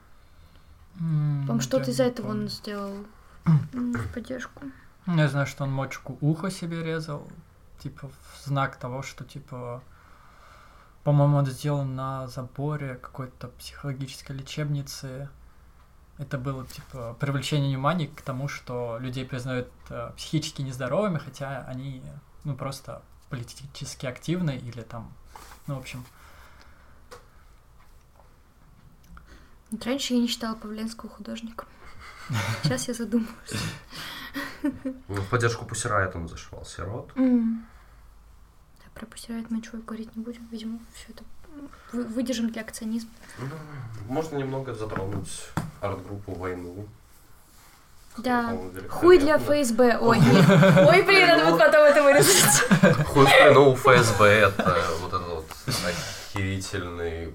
Speaker 3: По-моему, что-то из-за этого он сделал в поддержку.
Speaker 5: Ну, Я знаю, что он мочку уха себе резал, типа в знак того, что типа, по-моему, он сделан на заборе какой-то психологической лечебницы. Это было типа привлечение внимания к тому, что людей признают э, психически нездоровыми, хотя они ну просто политически активны или там, ну в общем,
Speaker 3: Вот раньше я не считала Павленского художником. Сейчас я задумалась.
Speaker 4: Ну, В поддержку Пусирает он зашивал сирот.
Speaker 3: М. Да, про постирать мы ничего говорить не будем. Видимо, все это вы- выдержим для акционизма.
Speaker 4: Ну, Можно немного затронуть арт-группу «Войну».
Speaker 3: Да. Хуй для ФСБ. Ой, нет. Ой, блин, надо будет потом это вырезать.
Speaker 4: Хуй в плену у ФСБ это вот этот вот охерительный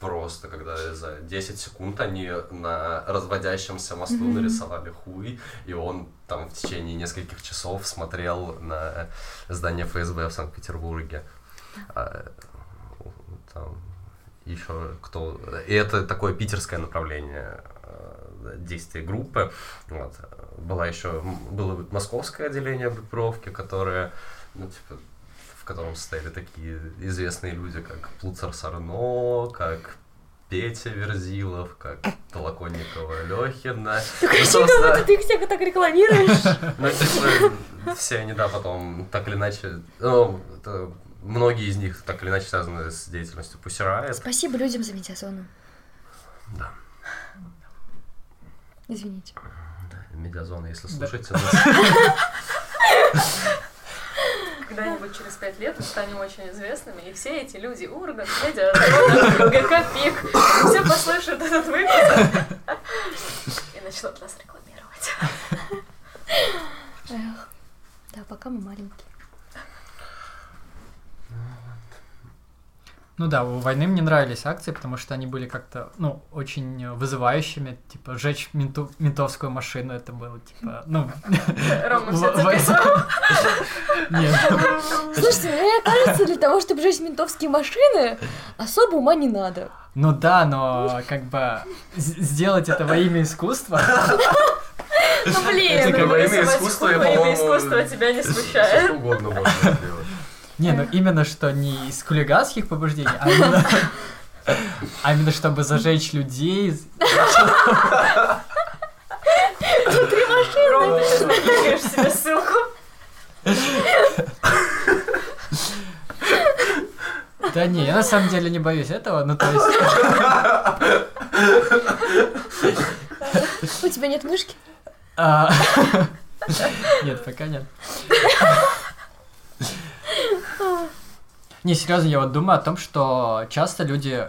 Speaker 4: просто, когда за 10 секунд они на разводящемся мосту нарисовали хуй, и он там в течение нескольких часов смотрел на здание ФСБ в Санкт-Петербурге. Там еще кто... И это такое питерское направление э, действия группы. Вот. Была еще... Было московское отделение группировки, которое, ну, типа, в котором состояли такие известные люди, как Плуцар Сарно, как Петя Верзилов, как Толоконникова Лехина. Ну, собственно,
Speaker 3: ты их всех так рекламируешь?
Speaker 4: ну, типа, все они, да, потом так или иначе, ну, многие из них так или иначе связаны с деятельностью Riot.
Speaker 3: Спасибо людям за медиазону.
Speaker 4: Да,
Speaker 3: Извините.
Speaker 4: медиазона, если
Speaker 5: Да.
Speaker 4: слушаете нас.
Speaker 2: Когда-нибудь через пять лет мы станем очень известными, и все эти люди, Ургант, Медиа, ГК Пик, все послушают этот выпуск и начнут нас рекламировать.
Speaker 3: Эх. Да, пока мы маленькие.
Speaker 5: Ну да, у войны мне нравились акции, потому что они были как-то, ну, очень вызывающими, типа, сжечь менту- ментовскую машину, это было, типа, ну...
Speaker 2: Рома все записал.
Speaker 5: Нет,
Speaker 3: Слушайте, мне кажется, для того, чтобы жечь ментовские машины, особо ума не надо.
Speaker 5: ну да, но как бы сделать это во имя искусства,
Speaker 2: Ну блин,
Speaker 4: Это
Speaker 2: ну,
Speaker 4: во имя
Speaker 2: нарисовать
Speaker 4: искусства, я,
Speaker 2: во имя
Speaker 4: по-моему,
Speaker 2: искусства тебя не смущает.
Speaker 4: что угодно можно сделать.
Speaker 5: Не, ну именно что не из хулиганских побуждений, а именно, а именно чтобы зажечь людей,
Speaker 2: Ром, ты сейчас накликаешь себе ссылку.
Speaker 5: Да не, я на самом деле не боюсь этого, ну то есть...
Speaker 3: У тебя нет мышки?
Speaker 5: а, Нет, пока нет. Не, серьезно, я вот думаю о том, что часто люди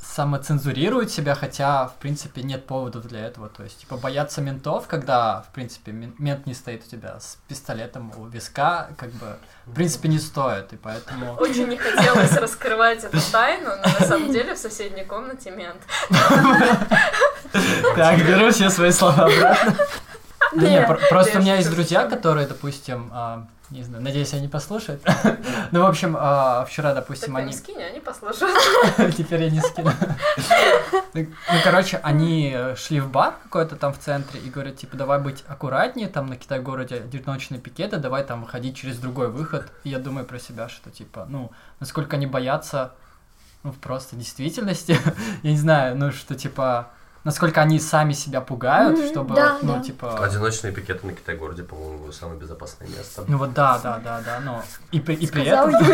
Speaker 5: самоцензурируют себя, хотя, в принципе, нет поводов для этого. То есть, типа, бояться ментов, когда, в принципе, мен- мент не стоит у тебя с пистолетом у виска, как бы, в принципе, не стоит, и поэтому...
Speaker 2: Очень не хотелось раскрывать эту тайну, но на самом деле в соседней комнате мент.
Speaker 5: Так, беру все свои слова обратно. Да не,
Speaker 2: Нет,
Speaker 5: про- просто у меня есть друзья, которые, допустим, а, не знаю, надеюсь, они послушают. Ну, в общем, а, вчера,
Speaker 2: Так
Speaker 5: допустим, они...
Speaker 2: скинь, они послушают.
Speaker 5: Теперь я не скину. Ну, ну, короче, они шли в бар какой-то там в центре и говорят, типа, давай быть аккуратнее, там на Китай-городе одиночные пикеты, давай там выходить через другой выход. И я думаю про себя, что, типа, ну, насколько они боятся, ну, просто действительности, я не знаю, ну, что, типа, насколько они сами себя пугают,
Speaker 3: Мгм,
Speaker 5: чтобы,
Speaker 3: да,
Speaker 5: ну,
Speaker 3: да.
Speaker 5: типа...
Speaker 4: Одиночные пикеты на Китай-городе, по-моему, самое безопасное место.
Speaker 5: Ну вот да, да, да, да, но и при, и при
Speaker 3: Сказал
Speaker 5: этом...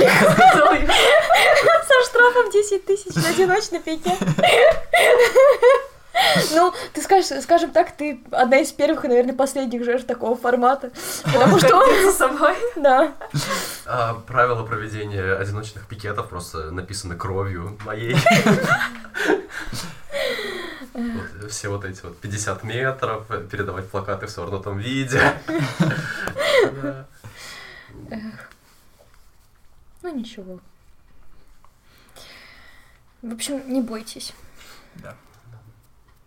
Speaker 3: Со штрафом 10 тысяч на одиночный пике. Ну, ты скажешь, скажем так, ты одна из первых и, наверное, последних жертв такого формата. Потому что,
Speaker 2: Гордиться собой.
Speaker 3: да.
Speaker 4: А, правила проведения одиночных пикетов просто написаны кровью моей. Вот, все вот эти вот 50 метров, э, передавать плакаты в свернутом виде.
Speaker 3: Ну, ничего. В общем, не бойтесь.
Speaker 5: Да.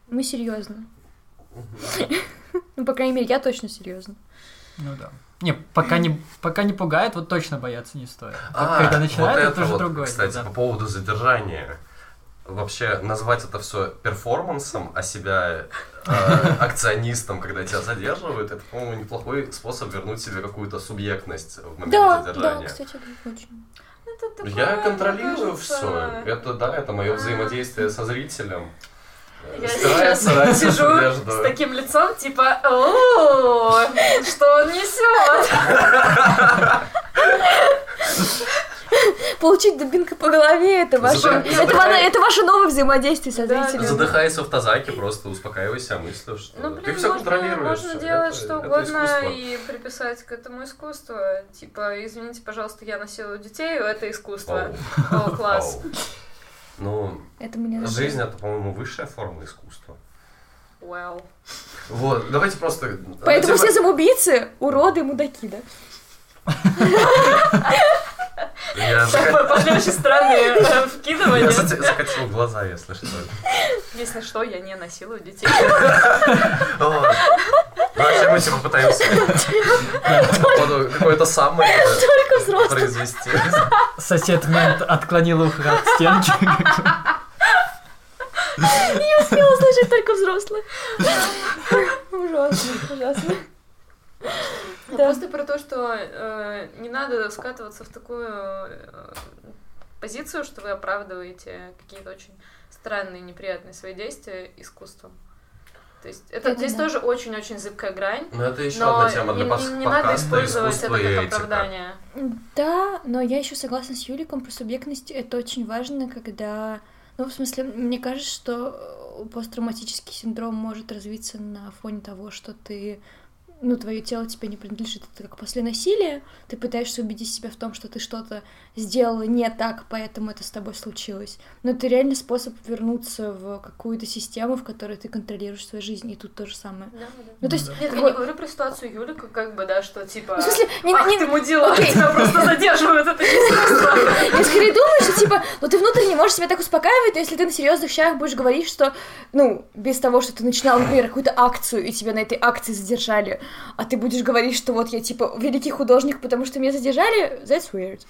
Speaker 3: Мы серьезно. Ну, по крайней мере, я точно серьезно.
Speaker 5: Ну да. Не, пока не, пока не пугает, вот точно бояться не стоит.
Speaker 4: А,
Speaker 5: Когда начинает,
Speaker 4: вот
Speaker 5: это уже
Speaker 4: вот,
Speaker 5: другое.
Speaker 4: Кстати,
Speaker 5: да.
Speaker 4: по поводу задержания. Вообще, назвать это все перформансом, а себя э, акционистом, когда тебя задерживают, это, по-моему, неплохой способ вернуть себе какую-то субъектность в момент
Speaker 3: Да, да,
Speaker 4: задержания.
Speaker 3: кстати, да, очень.
Speaker 2: Это такое,
Speaker 4: Я контролирую
Speaker 2: кажется,
Speaker 4: все. Это да, это мое взаимодействие со зрителем.
Speaker 2: Я сейчас сижу с таким лицом, типа, «О, что он несет?
Speaker 3: Получить дубинкой по голове это ваше,
Speaker 4: Задыхай-
Speaker 3: это, это ваше новое взаимодействие со
Speaker 2: Да,
Speaker 3: зрителем.
Speaker 4: Задыхаясь в тазаке, просто успокаивай себя мыслью, что
Speaker 2: Ну,
Speaker 4: ты
Speaker 2: блин,
Speaker 4: все
Speaker 2: можно,
Speaker 4: контролируешь.
Speaker 2: можно
Speaker 4: Это-
Speaker 2: делать
Speaker 4: это-
Speaker 2: что
Speaker 4: это
Speaker 2: угодно
Speaker 4: искусство.
Speaker 2: и приписать к этому искусство. Типа, извините, пожалуйста, я насилую детей, это искусство. О, класс.
Speaker 4: Оу. Ну,
Speaker 3: Это мне
Speaker 4: жизнь это, по-моему, высшая форма искусства.
Speaker 2: Вау.
Speaker 4: Вот, давайте просто...
Speaker 3: Поэтому
Speaker 4: типа,
Speaker 3: все самоубийцы уроды мудаки, да?
Speaker 4: Я Я зака-
Speaker 2: Пошли очень странные
Speaker 4: я
Speaker 2: вкидывания.
Speaker 4: за- закатил глаза, если что.
Speaker 2: Если что, я не насилую детей.
Speaker 4: Вообще мы типа пытаемся походу, какое-то самое э, произвести.
Speaker 5: Сосед мент отклонил ухо от стенки.
Speaker 3: успела слышать только взрослых. Ужасно, ужасно.
Speaker 2: Да. Просто про то, что э, не надо скатываться в такую э, позицию, что вы оправдываете какие-то очень странные, неприятные свои действия искусством. То есть это,
Speaker 3: Это
Speaker 2: здесь
Speaker 3: да.
Speaker 2: тоже очень-очень зыбкая грань.
Speaker 4: Ну, это еще
Speaker 2: Но
Speaker 4: одна тема для
Speaker 2: не,
Speaker 4: пос-
Speaker 2: не- не надо
Speaker 4: подкаста
Speaker 2: использовать это как
Speaker 4: этика.
Speaker 2: оправдание.
Speaker 3: Да, но я еще согласна с Юликом про субъектность. Это очень важно, когда... Ну, в смысле, мне кажется, что э, посттравматический синдром может развиться на фоне того, что ты ну, твое тело тебе не принадлежит. Это как после насилия. Ты пытаешься убедить себя в том, что ты что-то сделала не так, поэтому это с тобой случилось. Но это реально способ вернуться в какую-то систему, в которой ты контролируешь свою жизнь. И тут то же самое.
Speaker 2: Да, да.
Speaker 3: Ну, то есть...
Speaker 2: Нет, я не говорю про ситуацию Юлика, как бы, да, что типа...
Speaker 3: Ну, в смысле, не,
Speaker 2: Ах,
Speaker 3: не-
Speaker 2: ты мудила,
Speaker 3: окей.
Speaker 2: тебя просто задерживают это.
Speaker 3: Я скорее думаю, что, типа, ну ты внутренне можешь себя так успокаивать, но если ты на серьезных щах будешь говорить, что, ну, без того, что ты начинал, например, какую-то акцию, и тебя на этой акции задержали, а ты будешь говорить, что вот я, типа, великий художник, потому что меня задержали, that's weird,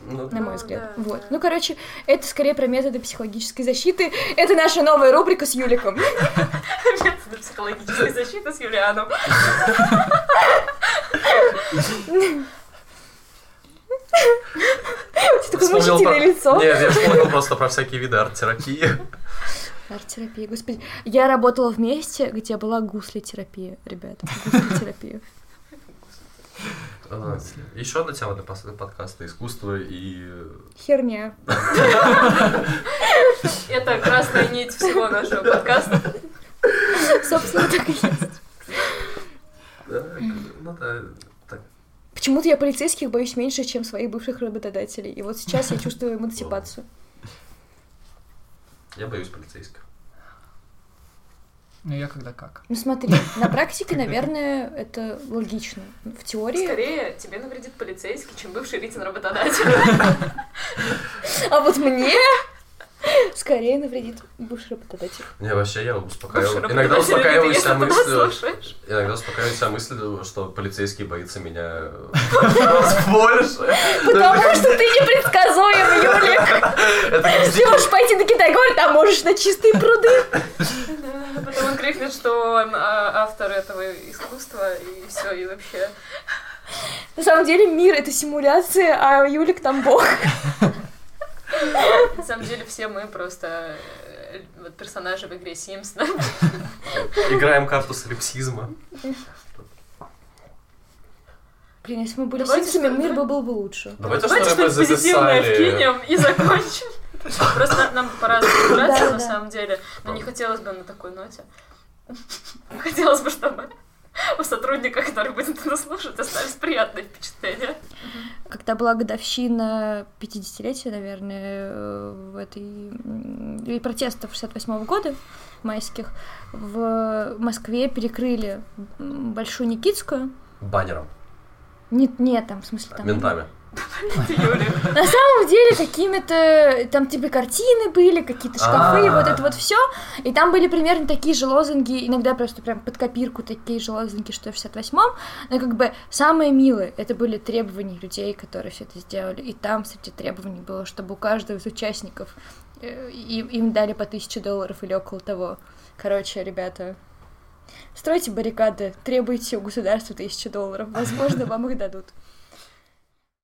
Speaker 4: Ну,
Speaker 3: на мой
Speaker 2: Ну,
Speaker 3: взгляд.
Speaker 2: да,
Speaker 3: вот.
Speaker 2: да.
Speaker 3: Ну, короче, это скорее про методы психологической защиты. Это наша новая рубрика с Юликом.
Speaker 2: Методы психологической защиты с Юлианом.
Speaker 3: Такое
Speaker 4: вспомнил
Speaker 3: мучительное
Speaker 4: про-
Speaker 3: лицо.
Speaker 4: Нет, я вспомнил просто про всякие виды арт-терапии.
Speaker 3: Арт-терапия, господи. Я работала в месте, где была гусли-терапия, ребята. Гусли-терапия.
Speaker 4: Еще одна тема для подкаста искусство и
Speaker 3: Херня.
Speaker 2: Это красная нить всего нашего подкаста.
Speaker 3: Собственно, так и есть.
Speaker 4: Да, ну да, так.
Speaker 3: Почему-то я полицейских боюсь меньше, чем своих бывших работодателей. И вот сейчас я чувствую эмансипацию.
Speaker 4: Я боюсь полицейских.
Speaker 5: Ну, я когда как.
Speaker 3: Ну смотри, на практике, наверное, это логично. В теории...
Speaker 2: Скорее, тебе навредит полицейский, чем бывший Ритин работодатель.
Speaker 3: А вот мне скорее навредит бывший работодатель.
Speaker 4: Не, вообще я успокаиваю. Иногда успокаиваю
Speaker 2: Ритин,
Speaker 4: себя
Speaker 2: если ты нас
Speaker 4: мыслью,
Speaker 2: слушаешь.
Speaker 4: иногда успокаиваю себя мыслью, что полицейский боится меня больше.
Speaker 3: Потому что ты непредсказуем, Юлик. Ты можешь пойти на Китай, говорит, а можешь на чистые пруды.
Speaker 2: Да, Потом он крикнет, что он а, автор этого искусства, и все, и вообще.
Speaker 3: На самом деле мир — это симуляция, а Юлик там бог.
Speaker 2: На самом деле все мы просто э, вот персонажи в игре Sims. да.
Speaker 4: Играем карту солипсизма.
Speaker 3: Блин, если бы мы были
Speaker 2: Давайте
Speaker 3: симсами,
Speaker 2: что-
Speaker 3: мир бы был бы лучше.
Speaker 4: Давайте,
Speaker 2: Давайте
Speaker 4: что мы
Speaker 2: что-нибудь позитивное вкинем и закончим. Просто на- нам пора разбираться
Speaker 3: Да,
Speaker 2: на самом деле, но не хотелось бы на такой ноте. Хотелось бы, чтобы у сотрудника, который будет это слушать, остались приятные впечатления.
Speaker 3: Когда была годовщина 50-летия, наверное, э, в этой и протестов 68 года майских, в Москве перекрыли Большую Никитскую.
Speaker 4: Баннером,
Speaker 3: Нет, нет, там, в смысле, там...
Speaker 4: ментами.
Speaker 3: На самом деле какими-то там типа картины были, какие-то шкафы,
Speaker 4: А.
Speaker 3: вот это вот все. И там были примерно такие же лозунги, иногда просто прям под копирку такие же лозунги, что в 68-м. Но как бы самые милые, это были требования людей, которые все это сделали. И там среди требований было, чтобы у каждого из участников э, им дали по тысяче долларов или около того. Короче, ребята, стройте баррикады, требуйте у государства тысячи долларов. Возможно, вам их дадут.